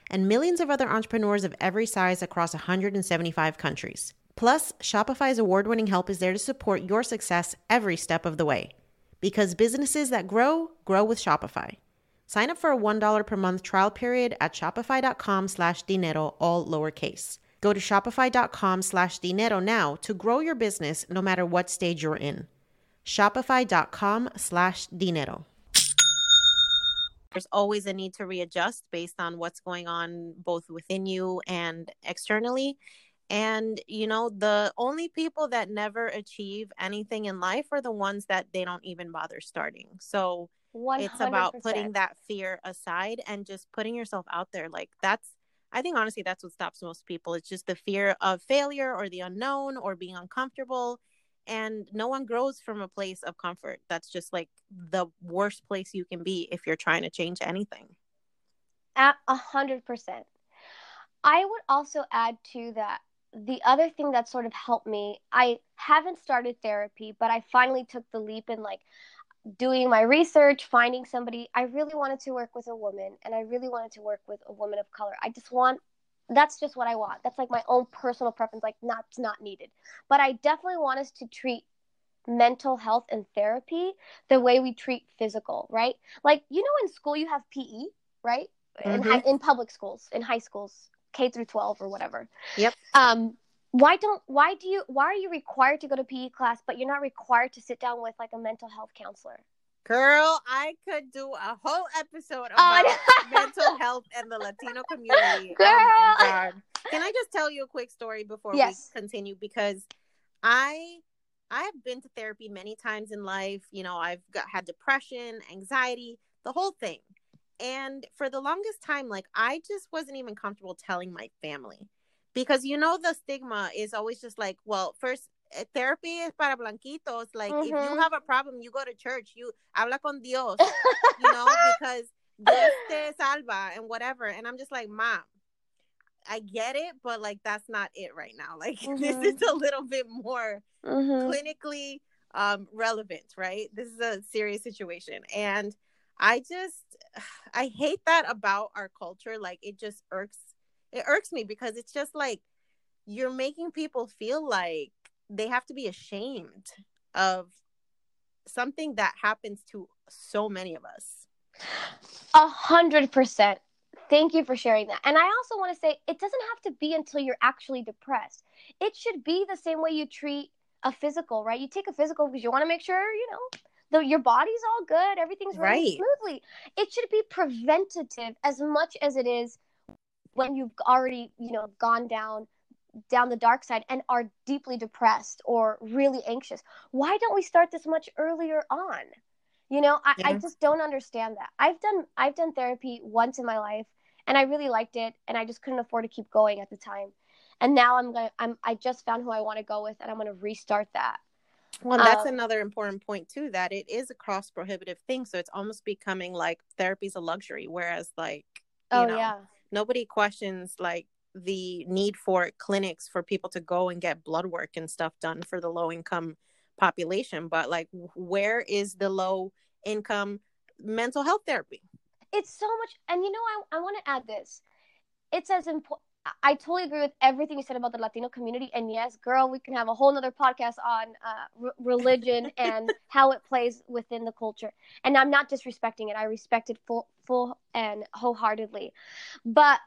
and millions of other entrepreneurs of every size across 175 countries. Plus, Shopify's award winning help is there to support your success every step of the way. Because businesses that grow, grow with Shopify. Sign up for a $1 per month trial period at shopify.com slash dinero, all lowercase. Go to shopify.com slash dinero now to grow your business no matter what stage you're in. Shopify.com slash dinero. There's always a need to readjust based on what's going on both within you and externally. And, you know, the only people that never achieve anything in life are the ones that they don't even bother starting. So, 100%. it's about putting that fear aside and just putting yourself out there like that's i think honestly that's what stops most people it's just the fear of failure or the unknown or being uncomfortable and no one grows from a place of comfort that's just like the worst place you can be if you're trying to change anything at a hundred percent i would also add to that the other thing that sort of helped me i haven't started therapy but i finally took the leap in like doing my research, finding somebody. I really wanted to work with a woman and I really wanted to work with a woman of color. I just want that's just what I want. That's like my own personal preference, like not not needed. But I definitely want us to treat mental health and therapy the way we treat physical, right? Like you know in school you have PE, right? Mm-hmm. In, high, in public schools, in high schools, K through 12 or whatever. Yep. Um why don't why do you why are you required to go to PE class but you're not required to sit down with like a mental health counselor? Girl, I could do a whole episode oh, about mental health and the Latino community. Oh Girl. Oh. Can I just tell you a quick story before yes. we continue? Because I I have been to therapy many times in life. You know, I've got had depression, anxiety, the whole thing. And for the longest time, like I just wasn't even comfortable telling my family because you know the stigma is always just like well first therapy is para blanquitos like mm-hmm. if you mm-hmm. have a problem you go to church you habla con dios you know because dios te salva and whatever and i'm just like mom i get it but like that's not it right now like mm-hmm. this is a little bit more mm-hmm. clinically um relevant right this is a serious situation and i just i hate that about our culture like it just irks it irks me because it's just like you're making people feel like they have to be ashamed of something that happens to so many of us. A hundred percent. Thank you for sharing that. And I also want to say it doesn't have to be until you're actually depressed. It should be the same way you treat a physical, right? You take a physical because you want to make sure, you know, the, your body's all good, everything's running right. smoothly. It should be preventative as much as it is when you've already you know gone down down the dark side and are deeply depressed or really anxious. Why don't we start this much earlier on? You know I, yeah. I just don't understand that. I've done i've done therapy once in my life and i really liked it and i just couldn't afford to keep going at the time. And now i'm gonna i'm i just found who i want to go with and i'm gonna restart that. Well that's um, another important point too that it is a cross prohibitive thing. So it's almost becoming like therapy's a luxury whereas like oh know, yeah. nobody questions like the need for clinics for people to go and get blood work and stuff done for the low income population but like where is the low income mental health therapy it's so much and you know i, I want to add this it's as important I totally agree with everything you said about the Latino community. And yes, girl, we can have a whole nother podcast on uh, r- religion and how it plays within the culture. And I'm not disrespecting it. I respect it full, full and wholeheartedly. But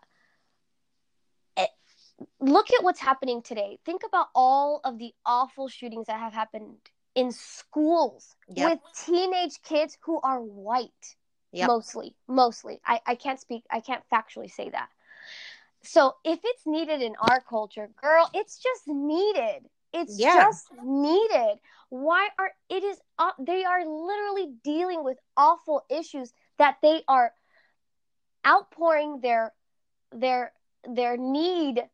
look at what's happening today. Think about all of the awful shootings that have happened in schools yep. with teenage kids who are white. Yep. Mostly, mostly. I, I can't speak, I can't factually say that so if it's needed in our culture, girl, it's just needed. It's yeah. just needed. Why are it is uh, they are literally dealing with awful issues that they are outpouring their their their need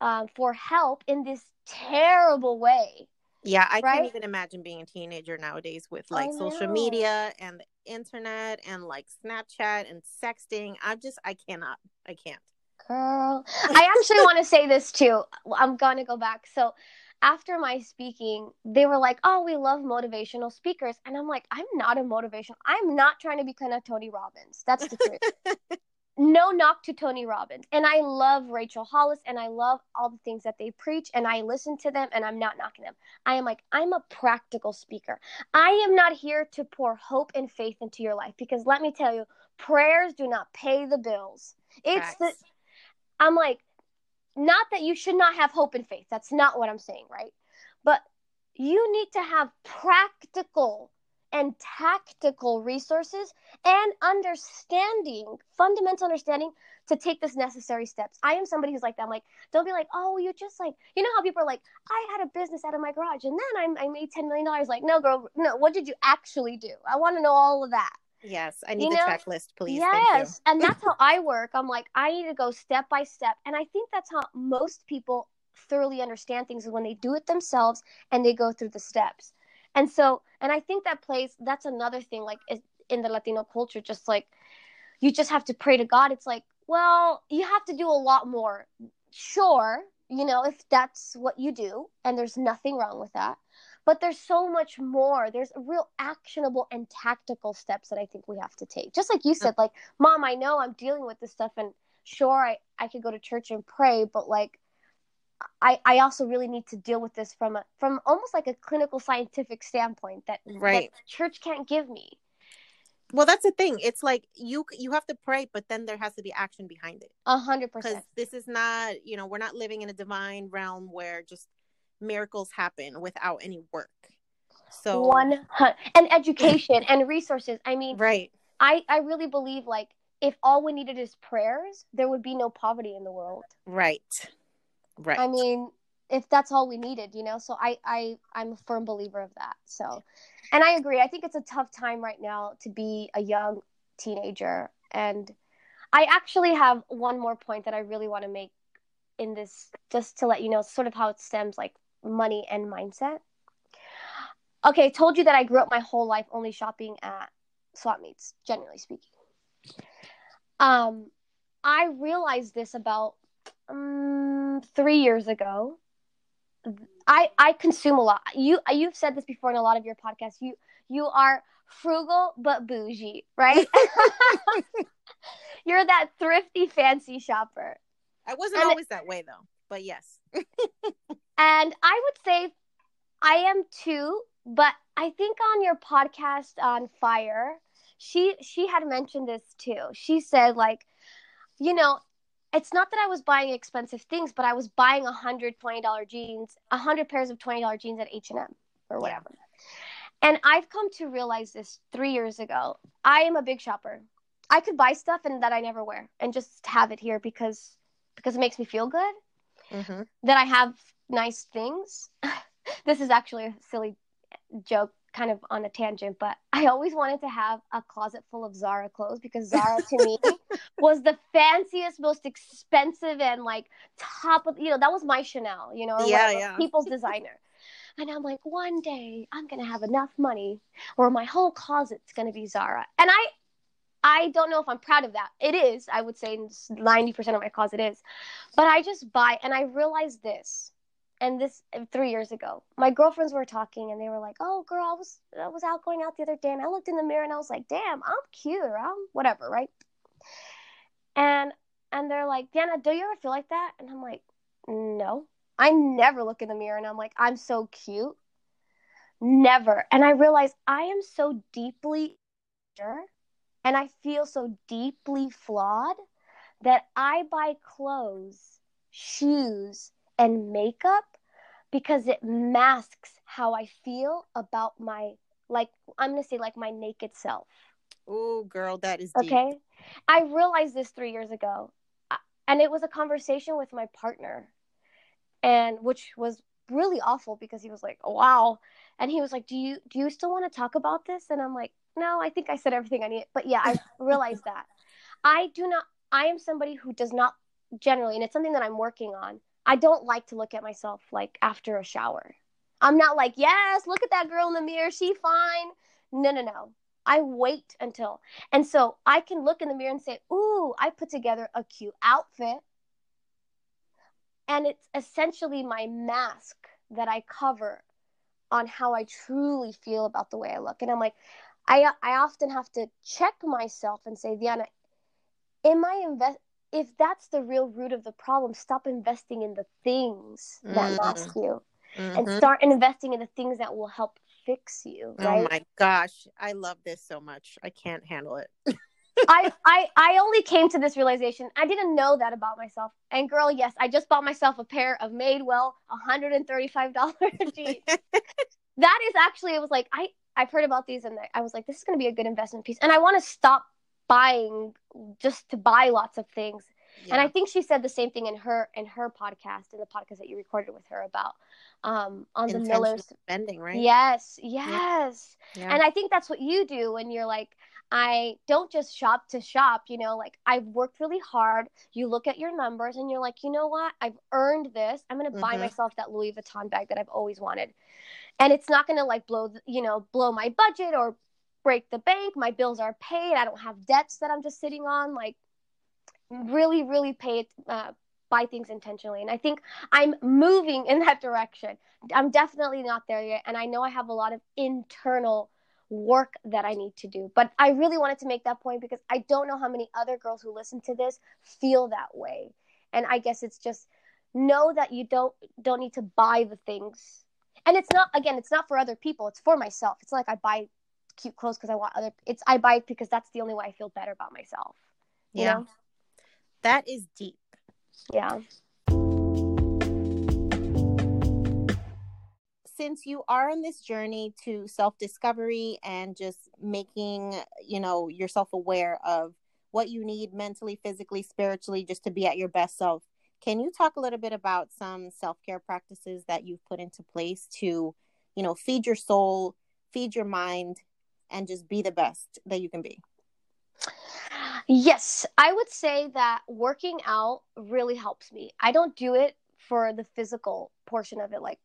um, for help in this terrible way. Yeah, I right? can't even imagine being a teenager nowadays with like social media and the internet and like Snapchat and sexting. I'm just I cannot. I can't girl. I actually want to say this too. I'm going to go back. So, after my speaking, they were like, "Oh, we love motivational speakers," and I'm like, "I'm not a motivational. I'm not trying to become a Tony Robbins. That's the truth." no knock to Tony Robbins, and I love Rachel Hollis, and I love all the things that they preach, and I listen to them, and I'm not knocking them. I am like, I'm a practical speaker. I am not here to pour hope and faith into your life because let me tell you, prayers do not pay the bills. It's Facts. the I'm like, not that you should not have hope and faith. That's not what I'm saying, right? But you need to have practical and tactical resources and understanding, fundamental understanding to take this necessary steps. I am somebody who's like that. I'm like, don't be like, oh, you just like, you know how people are like, I had a business out of my garage and then I, I made $10 million. Like, no, girl, no, what did you actually do? I want to know all of that. Yes, I need you the know? checklist, please. Yes, and that's how I work. I'm like, I need to go step by step, and I think that's how most people thoroughly understand things is when they do it themselves and they go through the steps. And so, and I think that plays. That's another thing, like in the Latino culture, just like you just have to pray to God. It's like, well, you have to do a lot more. Sure, you know, if that's what you do, and there's nothing wrong with that but there's so much more there's real actionable and tactical steps that i think we have to take just like you said like mom i know i'm dealing with this stuff and sure i i could go to church and pray but like I, I also really need to deal with this from a from almost like a clinical scientific standpoint that right that church can't give me well that's the thing it's like you you have to pray but then there has to be action behind it a hundred percent this is not you know we're not living in a divine realm where just miracles happen without any work. So one and education and resources. I mean, right. I I really believe like if all we needed is prayers, there would be no poverty in the world. Right. Right. I mean, if that's all we needed, you know. So I I I'm a firm believer of that. So, and I agree. I think it's a tough time right now to be a young teenager and I actually have one more point that I really want to make in this just to let you know sort of how it stems like money and mindset. Okay, I told you that I grew up my whole life only shopping at swap meets, generally speaking. Um, I realized this about um, three years ago. I I consume a lot. You you've said this before in a lot of your podcasts. You you are frugal but bougie, right? You're that thrifty fancy shopper. I wasn't and always it, that way though, but yes. And I would say I am too, but I think on your podcast on fire, she she had mentioned this too. She said like, you know, it's not that I was buying expensive things, but I was buying a hundred twenty dollar jeans, a hundred pairs of twenty dollar jeans at H and M or whatever. Yeah. And I've come to realize this three years ago. I am a big shopper. I could buy stuff and that I never wear and just have it here because because it makes me feel good. Mm-hmm. That I have nice things. this is actually a silly joke, kind of on a tangent, but I always wanted to have a closet full of Zara clothes because Zara to me was the fanciest, most expensive, and like top of you know that was my Chanel, you know, yeah, yeah. people's designer. And I'm like, one day I'm gonna have enough money where my whole closet's gonna be Zara. And I I don't know if I'm proud of that. It is, I would say 90% of my closet is. But I just buy and I realized this and this three years ago my girlfriends were talking and they were like oh girl i was i was out going out the other day and i looked in the mirror and i was like damn i'm cute or i'm whatever right? And and they're like Diana, do you ever feel like that? And i'm like no. I never look in the mirror and i'm like i'm so cute. Never. And i realized i am so deeply sure and i feel so deeply flawed that i buy clothes shoes and makeup because it masks how I feel about my like I'm gonna say like my naked self. Oh, girl, that is deep. okay. I realized this three years ago, and it was a conversation with my partner, and which was really awful because he was like, oh, "Wow," and he was like, "Do you do you still want to talk about this?" And I'm like, "No, I think I said everything I need." But yeah, I realized that I do not. I am somebody who does not generally, and it's something that I'm working on. I don't like to look at myself like after a shower. I'm not like, yes, look at that girl in the mirror. She fine. No, no, no. I wait until. And so I can look in the mirror and say, ooh, I put together a cute outfit. and it's essentially my mask that I cover on how I truly feel about the way I look. And I'm like, I I often have to check myself and say, Diana, am I invest if that's the real root of the problem, stop investing in the things that mm-hmm. mask you mm-hmm. and start investing in the things that will help fix you. Oh right? Oh my gosh. I love this so much. I can't handle it. I, I I only came to this realization. I didn't know that about myself. And girl, yes, I just bought myself a pair of Madewell, $135 jeans. that is actually it was like I I've heard about these and I was like this is going to be a good investment piece. And I want to stop buying just to buy lots of things. Yeah. And I think she said the same thing in her in her podcast in the podcast that you recorded with her about um on the Miller's spending, right? Yes, yes. Yeah. And I think that's what you do when you're like I don't just shop to shop, you know, like I've worked really hard. You look at your numbers and you're like, you know what? I've earned this. I'm going to mm-hmm. buy myself that Louis Vuitton bag that I've always wanted. And it's not going to like blow, you know, blow my budget or break the bank. My bills are paid. I don't have debts that I'm just sitting on. Like, really, really pay it, uh, buy things intentionally. And I think I'm moving in that direction. I'm definitely not there yet. And I know I have a lot of internal work that I need to do. But I really wanted to make that point because I don't know how many other girls who listen to this feel that way. And I guess it's just know that you don't don't need to buy the things. And it's not again, it's not for other people, it's for myself. It's like I buy cute clothes because I want other it's I buy it because that's the only way I feel better about myself. Yeah. Know? That is deep. Yeah. since you are on this journey to self discovery and just making, you know, yourself aware of what you need mentally, physically, spiritually, just to be at your best self, can you talk a little bit about some self care practices that you've put into place to, you know, feed your soul, feed your mind, and just be the best that you can be? Yes, I would say that working out really helps me. I don't do it for the physical portion of it, like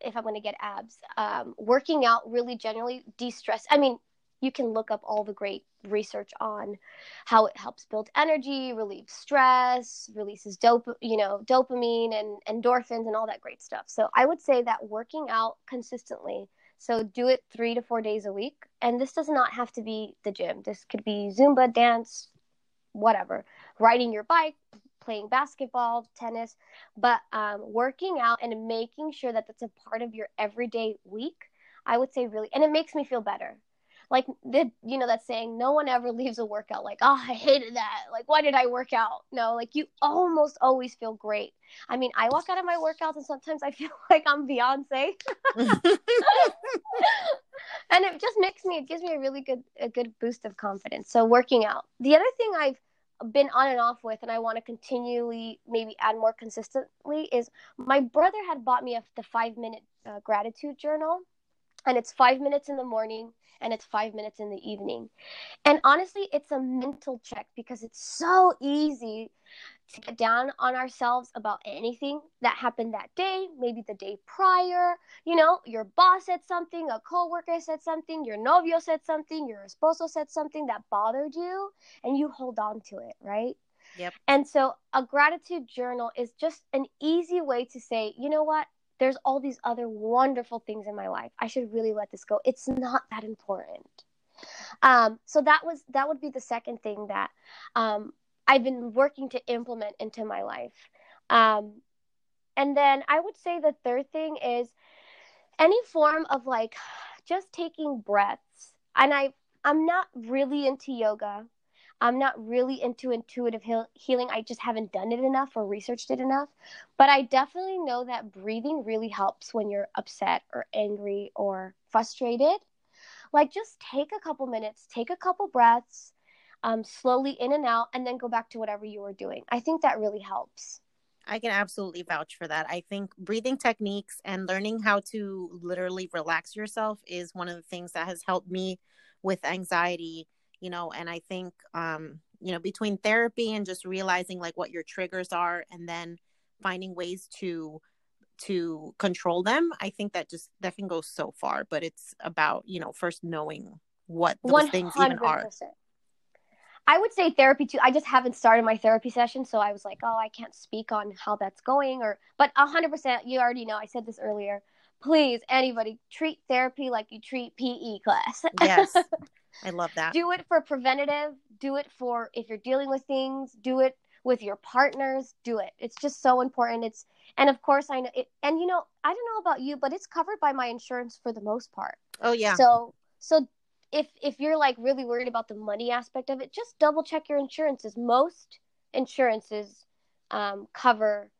if I'm going to get abs. Um, working out really generally de-stress. I mean, you can look up all the great research on how it helps build energy, relieves stress, releases dope, you know, dopamine and endorphins and all that great stuff. So I would say that working out consistently. So do it three to four days a week. And this does not have to be the gym. This could be Zumba, dance, whatever. Riding your bike, playing basketball, tennis, but um, working out and making sure that that's a part of your everyday week, I would say really, and it makes me feel better. Like the, you know, that saying, no one ever leaves a workout like, oh, I hated that. Like, why did I work out? No, like you almost always feel great. I mean, I walk out of my workouts and sometimes I feel like I'm Beyonce. and it just makes me, it gives me a really good, a good boost of confidence. So working out. The other thing I've been on and off with and I want to continually maybe add more consistently is my brother had bought me a, the five minute uh, gratitude journal and it's five minutes in the morning and it's five minutes in the evening. And honestly, it's a mental check because it's so easy to get down on ourselves about anything that happened that day, maybe the day prior. You know, your boss said something, a coworker said something, your novio said something, your esposo said something that bothered you, and you hold on to it, right? Yep. And so a gratitude journal is just an easy way to say, you know what? There's all these other wonderful things in my life. I should really let this go. It's not that important. Um, so that was that would be the second thing that um, I've been working to implement into my life. Um, and then I would say the third thing is any form of like just taking breaths. And I I'm not really into yoga. I'm not really into intuitive heal- healing. I just haven't done it enough or researched it enough. But I definitely know that breathing really helps when you're upset or angry or frustrated. Like just take a couple minutes, take a couple breaths, um, slowly in and out, and then go back to whatever you were doing. I think that really helps. I can absolutely vouch for that. I think breathing techniques and learning how to literally relax yourself is one of the things that has helped me with anxiety, you know, and I think um, you know, between therapy and just realizing like what your triggers are and then finding ways to to control them, I think that just that can go so far, but it's about, you know, first knowing what those 100%. things even are. I would say therapy too. I just haven't started my therapy session, so I was like, oh, I can't speak on how that's going. Or, but hundred percent, you already know. I said this earlier. Please, anybody, treat therapy like you treat PE class. Yes, I love that. do it for preventative. Do it for if you're dealing with things. Do it with your partners. Do it. It's just so important. It's and of course I know it. And you know, I don't know about you, but it's covered by my insurance for the most part. Oh yeah. So so if if you're like really worried about the money aspect of it, just double check your insurances. Most insurances um, cover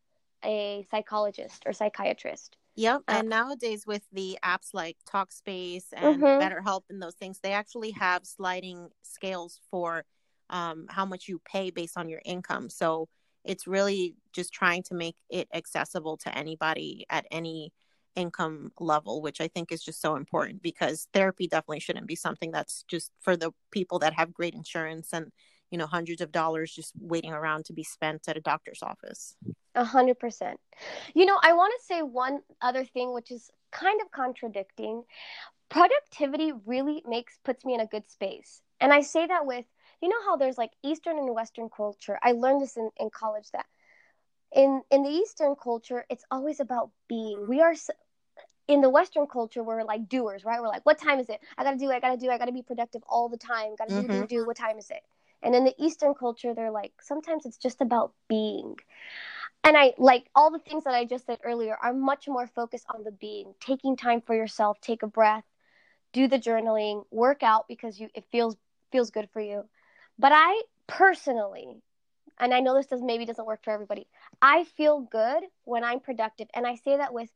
a psychologist or psychiatrist. Yep. And nowadays with the apps like Talkspace and Mhm. BetterHelp and those things, they actually have sliding scales for um, how much you pay based on your income. So it's really just trying to make it accessible to anybody at any income level, which I think is just so important because therapy definitely shouldn't be something that's just for the people that have great insurance and, you know, hundreds of dollars just waiting around to be spent at a doctor's office. A hundred percent. You know, I want to say one other thing, which is kind of contradicting. Productivity really makes puts me in a good space, and I say that with you know how there's like Eastern and Western culture. I learned this in, in college that in in the Eastern culture, it's always about being. We are s- in the Western culture, we're like doers, right? We're like, what time is it? I gotta do. I gotta do. I gotta be productive all the time. Gotta do, do, Mhm. do. What time is it? And in the Eastern culture, they're like, sometimes it's just about being and I like all the things that I just said earlier are much more focused on the being, taking time for yourself, take a breath, do the journaling, work out because you it feels feels good for you. But I personally, and I know this does maybe doesn't work for everybody, I feel good when I'm productive. And I say that with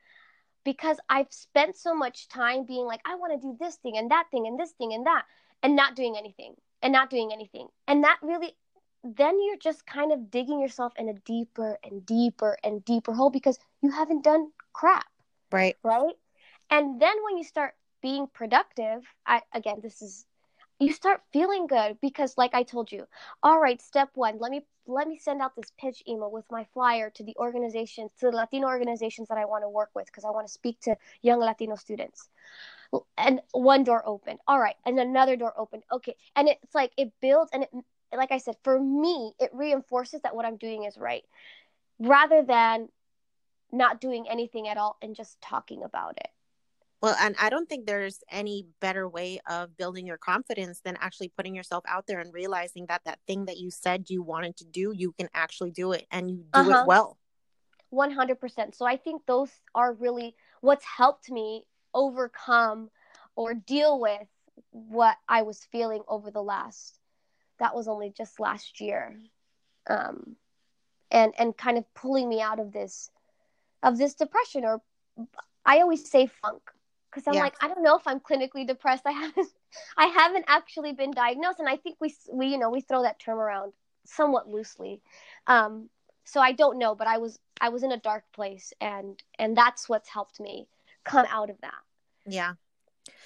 because I've spent so much time being like, I want to do this thing and that thing and this thing and that, and not doing anything and not doing anything. And that really then you're just kind of digging yourself in a deeper and deeper and deeper hole because you haven't done crap, Right. right? And then when you start being productive, I again this is you start feeling good because like I told you, all right, step 1, let me let me send out this pitch email with my flyer to the organizations, to the Latino organizations that I want to work with because I want to speak to young Latino students. And one door opened. All right, and another door opened. Okay. And it's like it builds and it like I said, for me, it reinforces that what I'm doing is right rather than not doing anything at all and just talking about it. Well, and I don't think there's any better way of building your confidence than actually putting yourself out there and realizing that that thing that you said you wanted to do, you can actually do it and you do Uh-huh. it well. 100%. So I think those are really what's helped me overcome or deal with what I was feeling over the last that was only just last year. Um and and kind of pulling me out of this of this depression or I always say funk because I'm Yeah. like I don't know if I'm clinically depressed. I haven't I haven't actually been diagnosed and I think we we you know we throw that term around somewhat loosely. Um so I don't know, but I was I was in a dark place and and that's what's helped me come out of that. Yeah.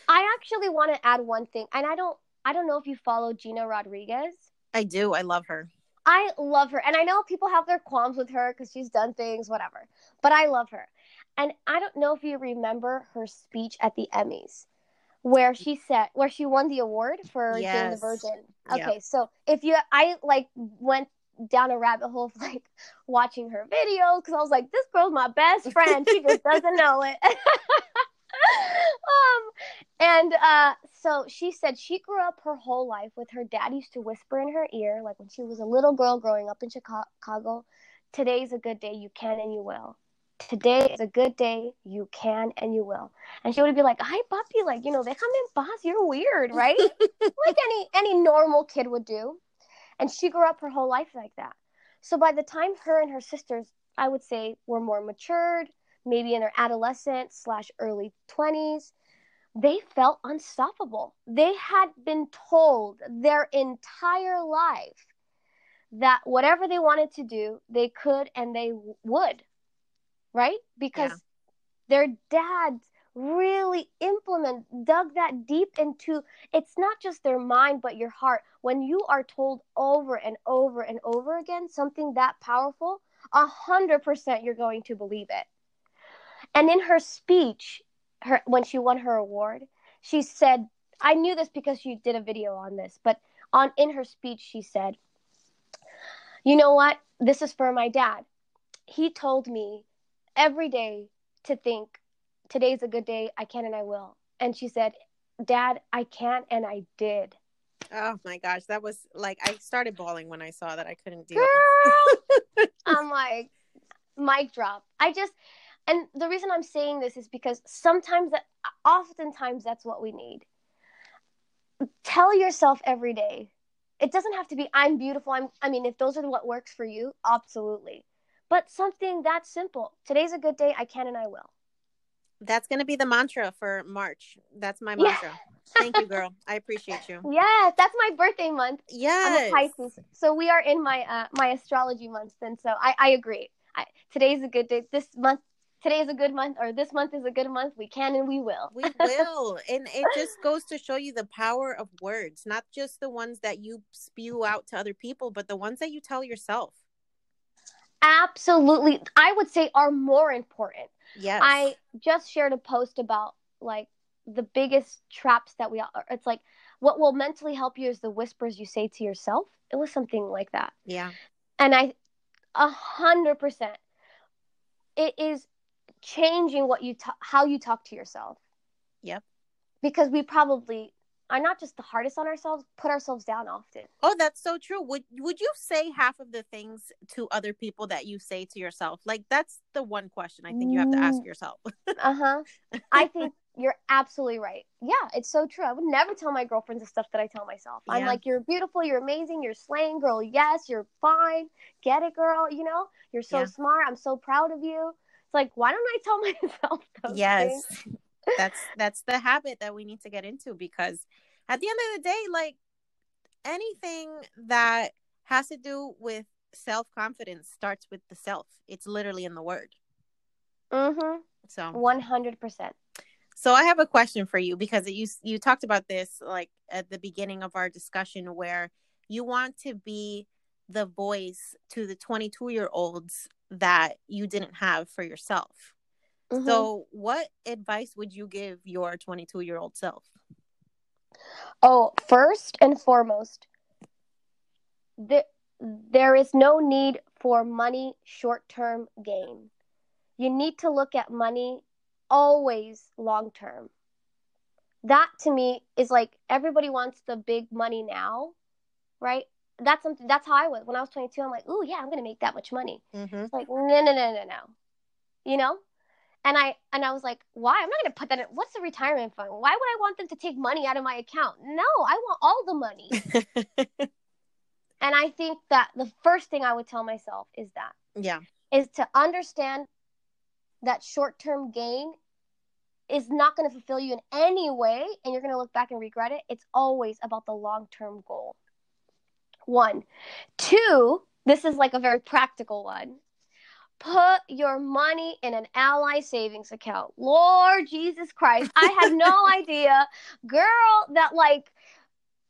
I actually want to add one thing and I don't I don't know if you follow Gina Rodriguez. I do. I love her. I love her. And I know people have their qualms with her because she's done things, whatever. But I love her. And I don't know if you remember her speech at the Emmys where she said where she won the award for being the Yes. virgin. Yep. Okay, so if you I like went down a rabbit hole of like watching her videos because I was like, this girl's my best friend. She just doesn't know it. um, and uh, so she said she grew up her whole life with her dad used to whisper in her ear, like when she was a little girl growing up in Chicago, today's a good day, you can and you will. Today is a good day, you can and you will. And she would be like, Hi puppy, like, you know, they come in boss, you're weird, right? like any any normal kid would do. And she grew up her whole life like that. So by the time her and her sisters, I would say, were more matured, maybe in their adolescent slash early 20s, they felt unstoppable. They had been told their entire life that whatever they wanted to do, they could and they would, right? Because Yeah. their dads really implement dug that deep into it's not just their mind but your heart when you are told over and over and over again something that powerful a hundred percent you're going to believe it and in her speech her when she won her award she said i knew this because she did a video on this but on in her speech she said, "You know what? This is for my dad. He told me every day to think today's a good day. I can and I will." And she said, "Dad, I can't and I did." Oh my gosh, that was like I started bawling when I saw that. I couldn't deal. Girl, I'm like, mic drop. I just, and the reason I'm saying this is because sometimes that, oftentimes that's what we need. Tell yourself every day. It doesn't have to be I'm beautiful. I'm. I mean, if those are what works for you, absolutely. But something that simple. Today's a good day. I can and I will. That's gonna be the mantra for March. That's my mantra. Yeah. Thank you, girl. I appreciate you. Yes, that's my birthday month. Yes. Pisces. So we are in my uh, my astrology month, and so I, I agree. I, today's a good day. This month, today is a good month, or this month is a good month. We can and we will. we will, and it just goes to show you the power of words, not just the ones that you spew out to other people, but the ones that you tell yourself. Absolutely, I would say are more important. Yes. I just shared a post about like the biggest traps that we are it's like what will mentally help you is the whispers you say to yourself. It was something like that. Yeah. And i a hundred percent it is changing what you ta- how you talk to yourself. Yep. Because we probably are not just the hardest on ourselves put ourselves down often oh that's so true would would you say half of the things to other people that you say to yourself like that's the one question i think you have to ask mm. yourself uh-huh i think you're absolutely right. Yeah, it's so true. I would never tell my girlfriends the stuff that I tell myself. Yeah. I'm like, you're beautiful, you're amazing, you're slaying, girl. Yes, you're fine. Get it, girl. You know, you're so yeah. smart. I'm so proud of you. It's like, why don't I tell myself those Yes. Things? That's that's the habit that we need to get into because at the end of the day, like anything that has to do with self confidence starts with the self. It's literally in the word. Mm-hmm. So one hundred percent. So I have a question for you because you you talked about this like at the beginning of our discussion where you want to be the voice to the 22 year olds that you didn't have for yourself. Mm-hmm. So what advice would you give your 22 year old self? Oh, first and foremost, there, there is no need for money short term gain. You need to look at money always long term. That to me is like everybody wants the big money now, right? That's something. That's how I was when I was 22. I'm like, oh yeah, I'm gonna make that much money. Mm-hmm. Like no, no, no, no, no, you know. And I and I was like, why? I'm not gonna put that in. What's the retirement fund? Why would I want them to take money out of my account? No, I want all the money. and I think that the first thing I would tell myself is that. Yeah. Is to understand that short term gain is not going to fulfill you in any way and you're going to look back and regret it. It's always about the long term goal. One. Two, this is like a very practical one. Put your money in an Ally savings account. Lord Jesus Christ. I had no idea, girl, that like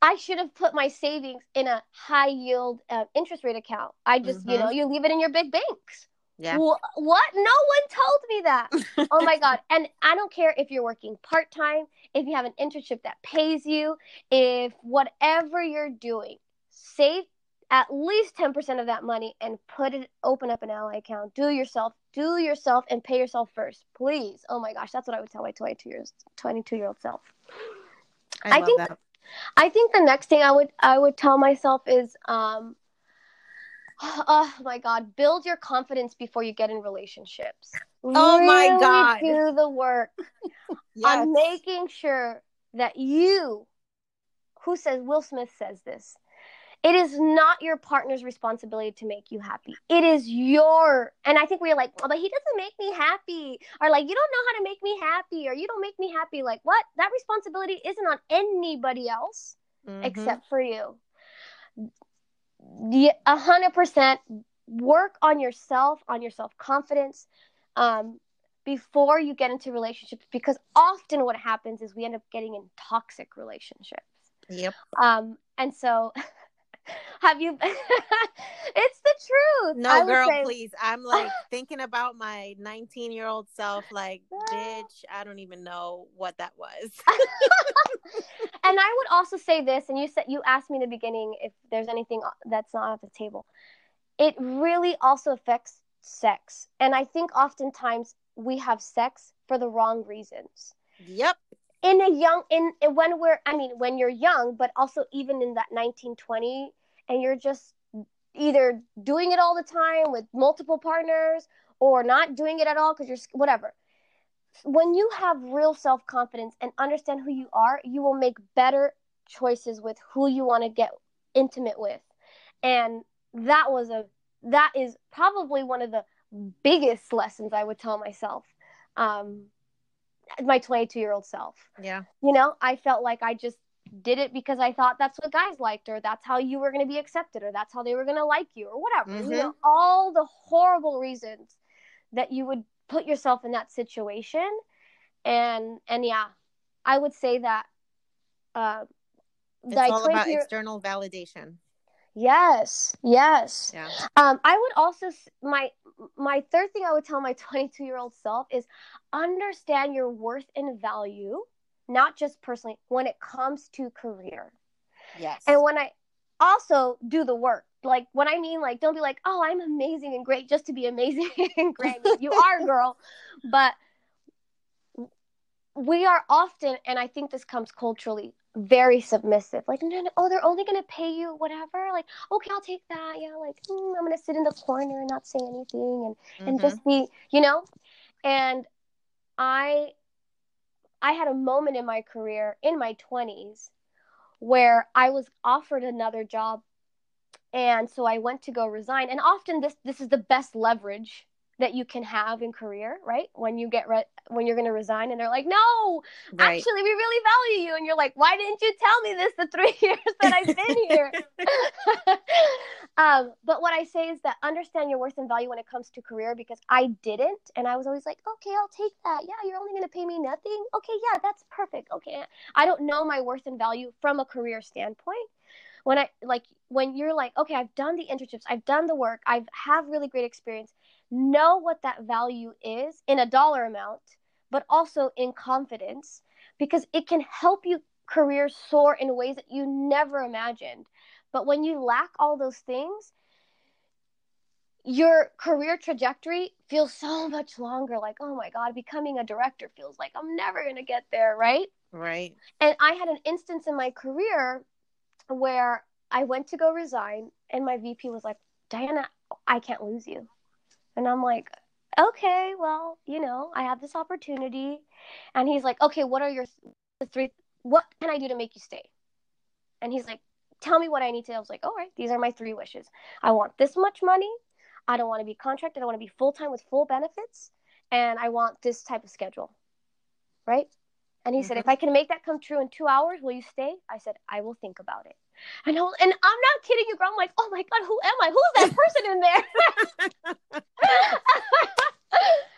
I should have put my savings in a high yield uh, interest rate account. I just, mm-hmm. you know, you leave it in your big banks. Yeah. What? No one told me that. oh my God. And I don't care if you're working part time, if you have an internship that pays you, if whatever you're doing, save at least 10% of that money and put it, open up an Ally account. Do yourself, do yourself and pay yourself first. Please. Oh my gosh. That's what I would tell my 22 years, 22 year old self. I, I think, that. I think the next thing I would, I would tell myself is, um, oh my god build your confidence before you get in relationships oh really my god do the work yes. on making sure that you who says will smith says this it is not your partner's responsibility to make you happy it is your and i think we're like oh, but he doesn't make me happy or like you don't know how to make me happy or you don't make me happy like what that responsibility isn't on anybody else mm-hmm. except for you a hundred percent work on yourself, on your self confidence, um, before you get into relationships. Because often what happens is we end up getting in toxic relationships. Yep. Um, and so have you it's the truth. No girl say... please. I'm like thinking about my 19 year old self like bitch i don't even know what that was. And i would also say this and you said you asked me in the beginning if there's anything uh, that's not at the table. It really also affects sex and i think oftentimes we have sex for the wrong reasons. Yep in a young in, when we're i mean when you're young but also even in that 1920 and you're just either doing it all the time with multiple partners or not doing it at all because you're whatever. When you have real self-confidence and understand who you are you will make better choices with who you want to get intimate with. And that was a that is probably one of the biggest lessons i would tell myself. Um my 22 year old self. Yeah. You know, I felt like I just did it because I thought that's what guys liked, or that's how you were going to be accepted, or that's how they were going to like you, or whatever. Mm-hmm. You know, all the horrible reasons that you would put yourself in that situation. And, and yeah, I would say that, uh, it's all about external validation. Yes, yes. Yeah. Um, I would also my my third thing I would tell my 22 year old self is understand your worth and value, not just personally, when it comes to career. Yes. And when I also do the work, like when I mean like don't be like, oh, I'm amazing and great just to be amazing and great. you are, girl, but we are often, and I think this comes culturally, very submissive. Like, no, no, oh, they're only gonna pay you whatever. Like, okay, I'll take that. Yeah, like mm, I'm gonna sit in the corner and not say anything and mm-hmm. and just be, you know. And I, I had a moment in my career in my 20s where I was offered another job, and so I went to go resign. And often this this is the best leverage that you can have in career, right? When you get re- when you're going to resign and they're like, "No, right. actually we really value you." And you're like, "Why didn't you tell me this the 3 years that I've been here?" um, but what I say is that understand your worth and value when it comes to career because I didn't and I was always like, "Okay, I'll take that. Yeah, you're only going to pay me nothing. Okay, yeah, that's perfect. Okay." I don't know my worth and value from a career standpoint when I like when you're like, okay, I've done the internships, I've done the work, I've have really great experience know what that value is in a dollar amount, but also in confidence, because it can help you career soar in ways that you never imagined. But when you lack all those things, your career trajectory feels so much longer. Like, oh my God, becoming a director feels like I'm never going to get there, right? Right. And I had an instance in my career where I went to go resign, and my VP was like, Diana, I can't lose you. And I'm like, okay, well, you know, I have this opportunity. And he's like, okay, what are your three, what can I do to make you stay? And he's like, tell me what I need to. I was like, all right, these are my three wishes. I want this much money. I don't want to be contracted. I want to be full time with full benefits. And I want this type of schedule. Right. And he mm-hmm. said, if I can make that come true in two hours, will you stay? I said, I will think about it. And, I, and I'm not kidding you, girl. I'm like, oh my God, who am I? Who's that person in there?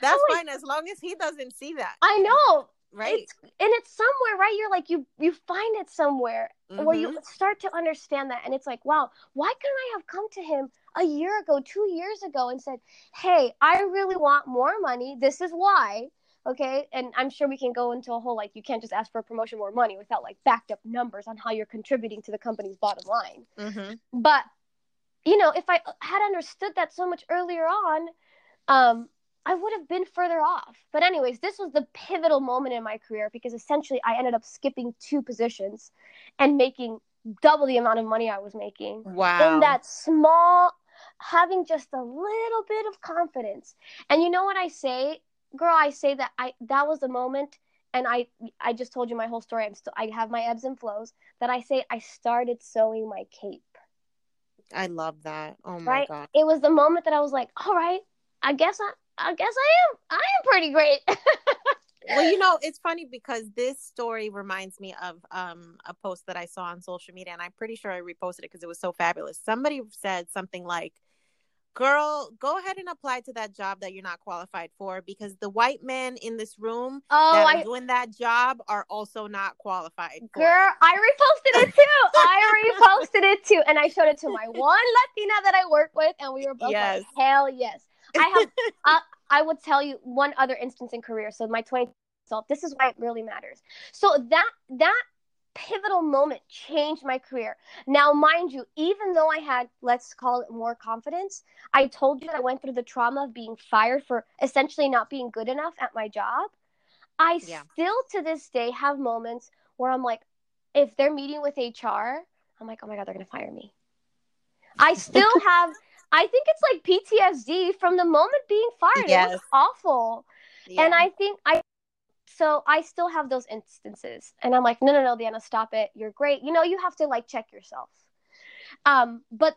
That's fine as long as he doesn't see that. I know. Right. It's, and it's somewhere, right? You're like, you you find it somewhere mm-hmm. where you mm-hmm. start to understand that. And it's like, wow, why couldn't I have come to him a year ago, two years ago, and said, hey, I really want more money. This is why okay? And i'm sure we can go into a whole like you can't just ask for a promotion more money without like backed up numbers on how you're contributing to the company's bottom line. Mm-hmm. but you know if i had understood that so much earlier on um i would have been further off. But anyways this was the pivotal moment in my career because essentially i ended up skipping two positions and making double the amount of money i was making. Wow. in that small having just a little bit of confidence. And you know what i say girl, I say that I that was the moment and I I just told you my whole story. I'm still I have my ebbs and flows that I say I started sewing my cape. I love that. Oh my right? god. It was the moment that I was like, all right, I guess I I guess I am I am pretty great. well, you know, it's funny because this story reminds me of um, a post that I saw on social media, and I'm pretty sure I reposted it because it was so fabulous. Somebody said something like, girl, go ahead and apply to that job that you're not qualified for because the white men in this room Oh, that I are doing that job are also not qualified. for Girl. I reposted it too. I reposted it too. And I showed it to my one Latina that I work with, and we were both Yes. like, hell yes. I have, uh, I would tell you one other instance in career. So my 20 self, this is why it really matters. So that, that pivotal moment changed my career. Now, mind you, even though I had, let's call it more confidence, I told you that I went through the trauma of being fired for essentially not being good enough at my job. I Yeah. still to this day have moments where I'm like, if they're meeting with HR, I'm like, oh my God, they're going to fire me. I still have, I think it's like PTSD from the moment being fired. It Yes. was awful. Yeah. And I think I, so I still have those instances. And I'm like, no, no, no, Diana, stop it. You're great. You know, you have to like check yourself. Um, but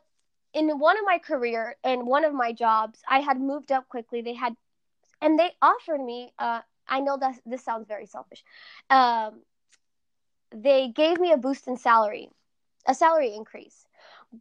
in one of my career and one of my jobs, I had moved up quickly. They had, and they offered me, uh, I know that this sounds very selfish. Um, they gave me a boost in salary, a salary increase.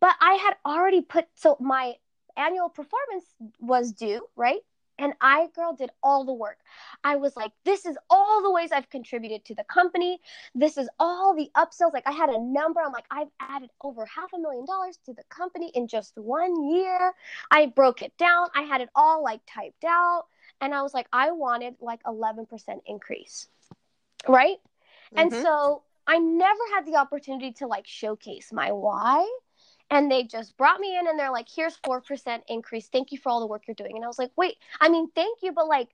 But I had already put, so my annual performance was due, right? And I, girl, did all the work. I was like, this is all the ways I've contributed to the company. This is all the upsells. Like, I had a number. I'm like, I've added over half a million dollars to the company in just one year. I broke it down. I had it all like typed out. And I was like, I wanted like 11% increase. Right. And Mhm. so I never had the opportunity to like showcase my why. And they just brought me in and they're like, here's 4% increase. Thank you for all the work you're doing. And I was like, wait, I mean, thank you, but like,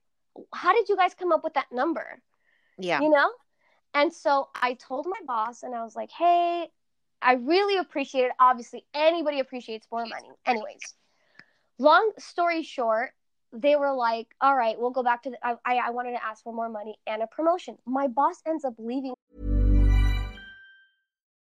how did you guys come up with that number? yeah. You know? And so I told my boss and I was like, hey, I really appreciate it. Obviously, anybody appreciates more money. Anyways, long story short, they were like, all right, we'll go back to the, I, I I wanted to ask for more money and a promotion. My boss ends up leaving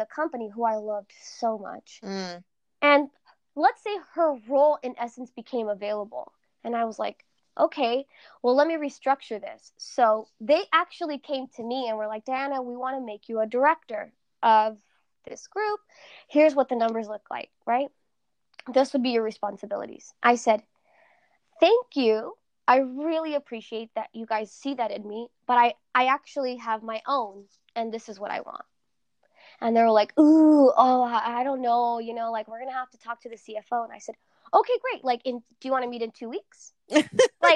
The company who I loved so much. Mm. And let's say her role in essence became available. And I was like, okay, well, let me restructure this. So they actually came to me and were like, Diana, we want to make you a director of this group. Here's what the numbers look like, right? This would be your responsibilities. I said, thank you. I really appreciate that you guys see that in me, but I, I actually have my own, and this is what I want and they were like, "Ooh, oh, I, don't know, you know, like we're gonna have to talk to the CFO." And I said, "Okay, great. Like, in do you want to meet in two weeks?" like,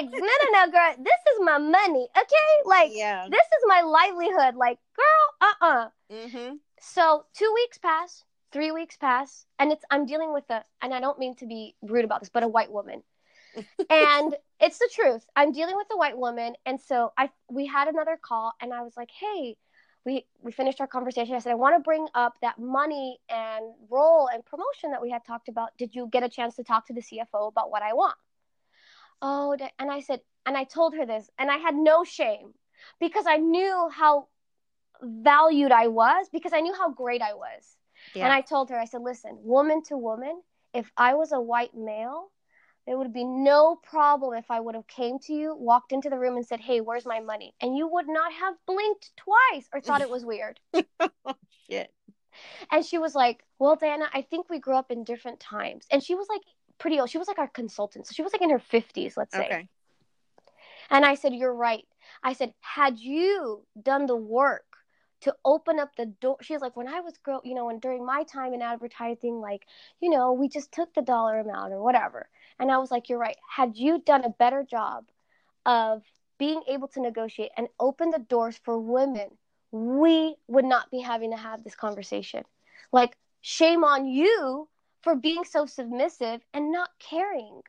no, no, no, girl. This is my money, okay? Like, Yeah. this is my livelihood. Like, girl, uh, uh Mm-hmm. So two weeks pass, three weeks pass, and it's I'm dealing with a, and I don't mean to be rude about this, but a white woman. and it's the truth. I'm dealing with a white woman, and so I we had another call, and I was like, "Hey, we we finished our conversation. I said I want to bring up that money and role and promotion that we had talked about. Did you get a chance to talk to the CFO about what I want? Oh, and I said, and I told her this, and I had no shame because I knew how valued I was because I knew how great I was. Yeah. And I told her, I said, listen, woman to woman, if I was a white male, there would be no problem if I would have came to you, walked into the room and said, "Hey, where's my money?" And you would not have blinked twice or thought it was weird. oh, Shit. And she was like, "Well, Diana, I think we grew up in different times." And she was like pretty old. She was like our consultant. So she was like in her 50s, let's say. Okay. And I said, You're right. I said, Had you done the work to open up the door? She was like, When I was girl, you know, and during my time in advertising, like, you know, we just took the dollar amount or whatever. And I was like, You're right. Had you done a better job of being able to negotiate and open the doors for women, we would not be having to have this conversation. Like, shame on you for being so submissive and not caring.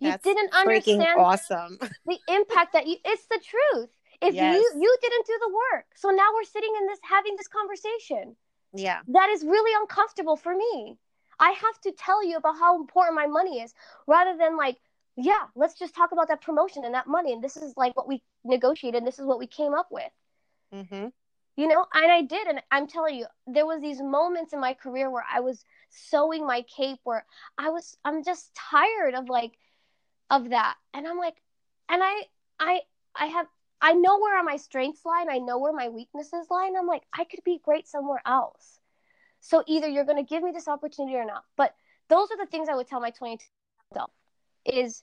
That's you didn't understand awesome. the impact that you it's the truth if Yes. you you didn't do the work so now we're sitting in this having this conversation yeah. that is really uncomfortable for me I have to tell you about how important my money is rather than like, yeah, let's just talk about that promotion and that money. And this is like what we negotiated. And This is what we came up with. Mm-hmm. You know, and I did. And I'm telling you, there was these moments in my career where I was sewing my cape where I was, I'm just tired of like, of that. And I'm like, and I, I, I have, I know where my strengths lie and I know where my weaknesses lie. And I'm like, I could be great somewhere else. So either you're going to give me this opportunity or not. But those are the things I would tell my 22 self is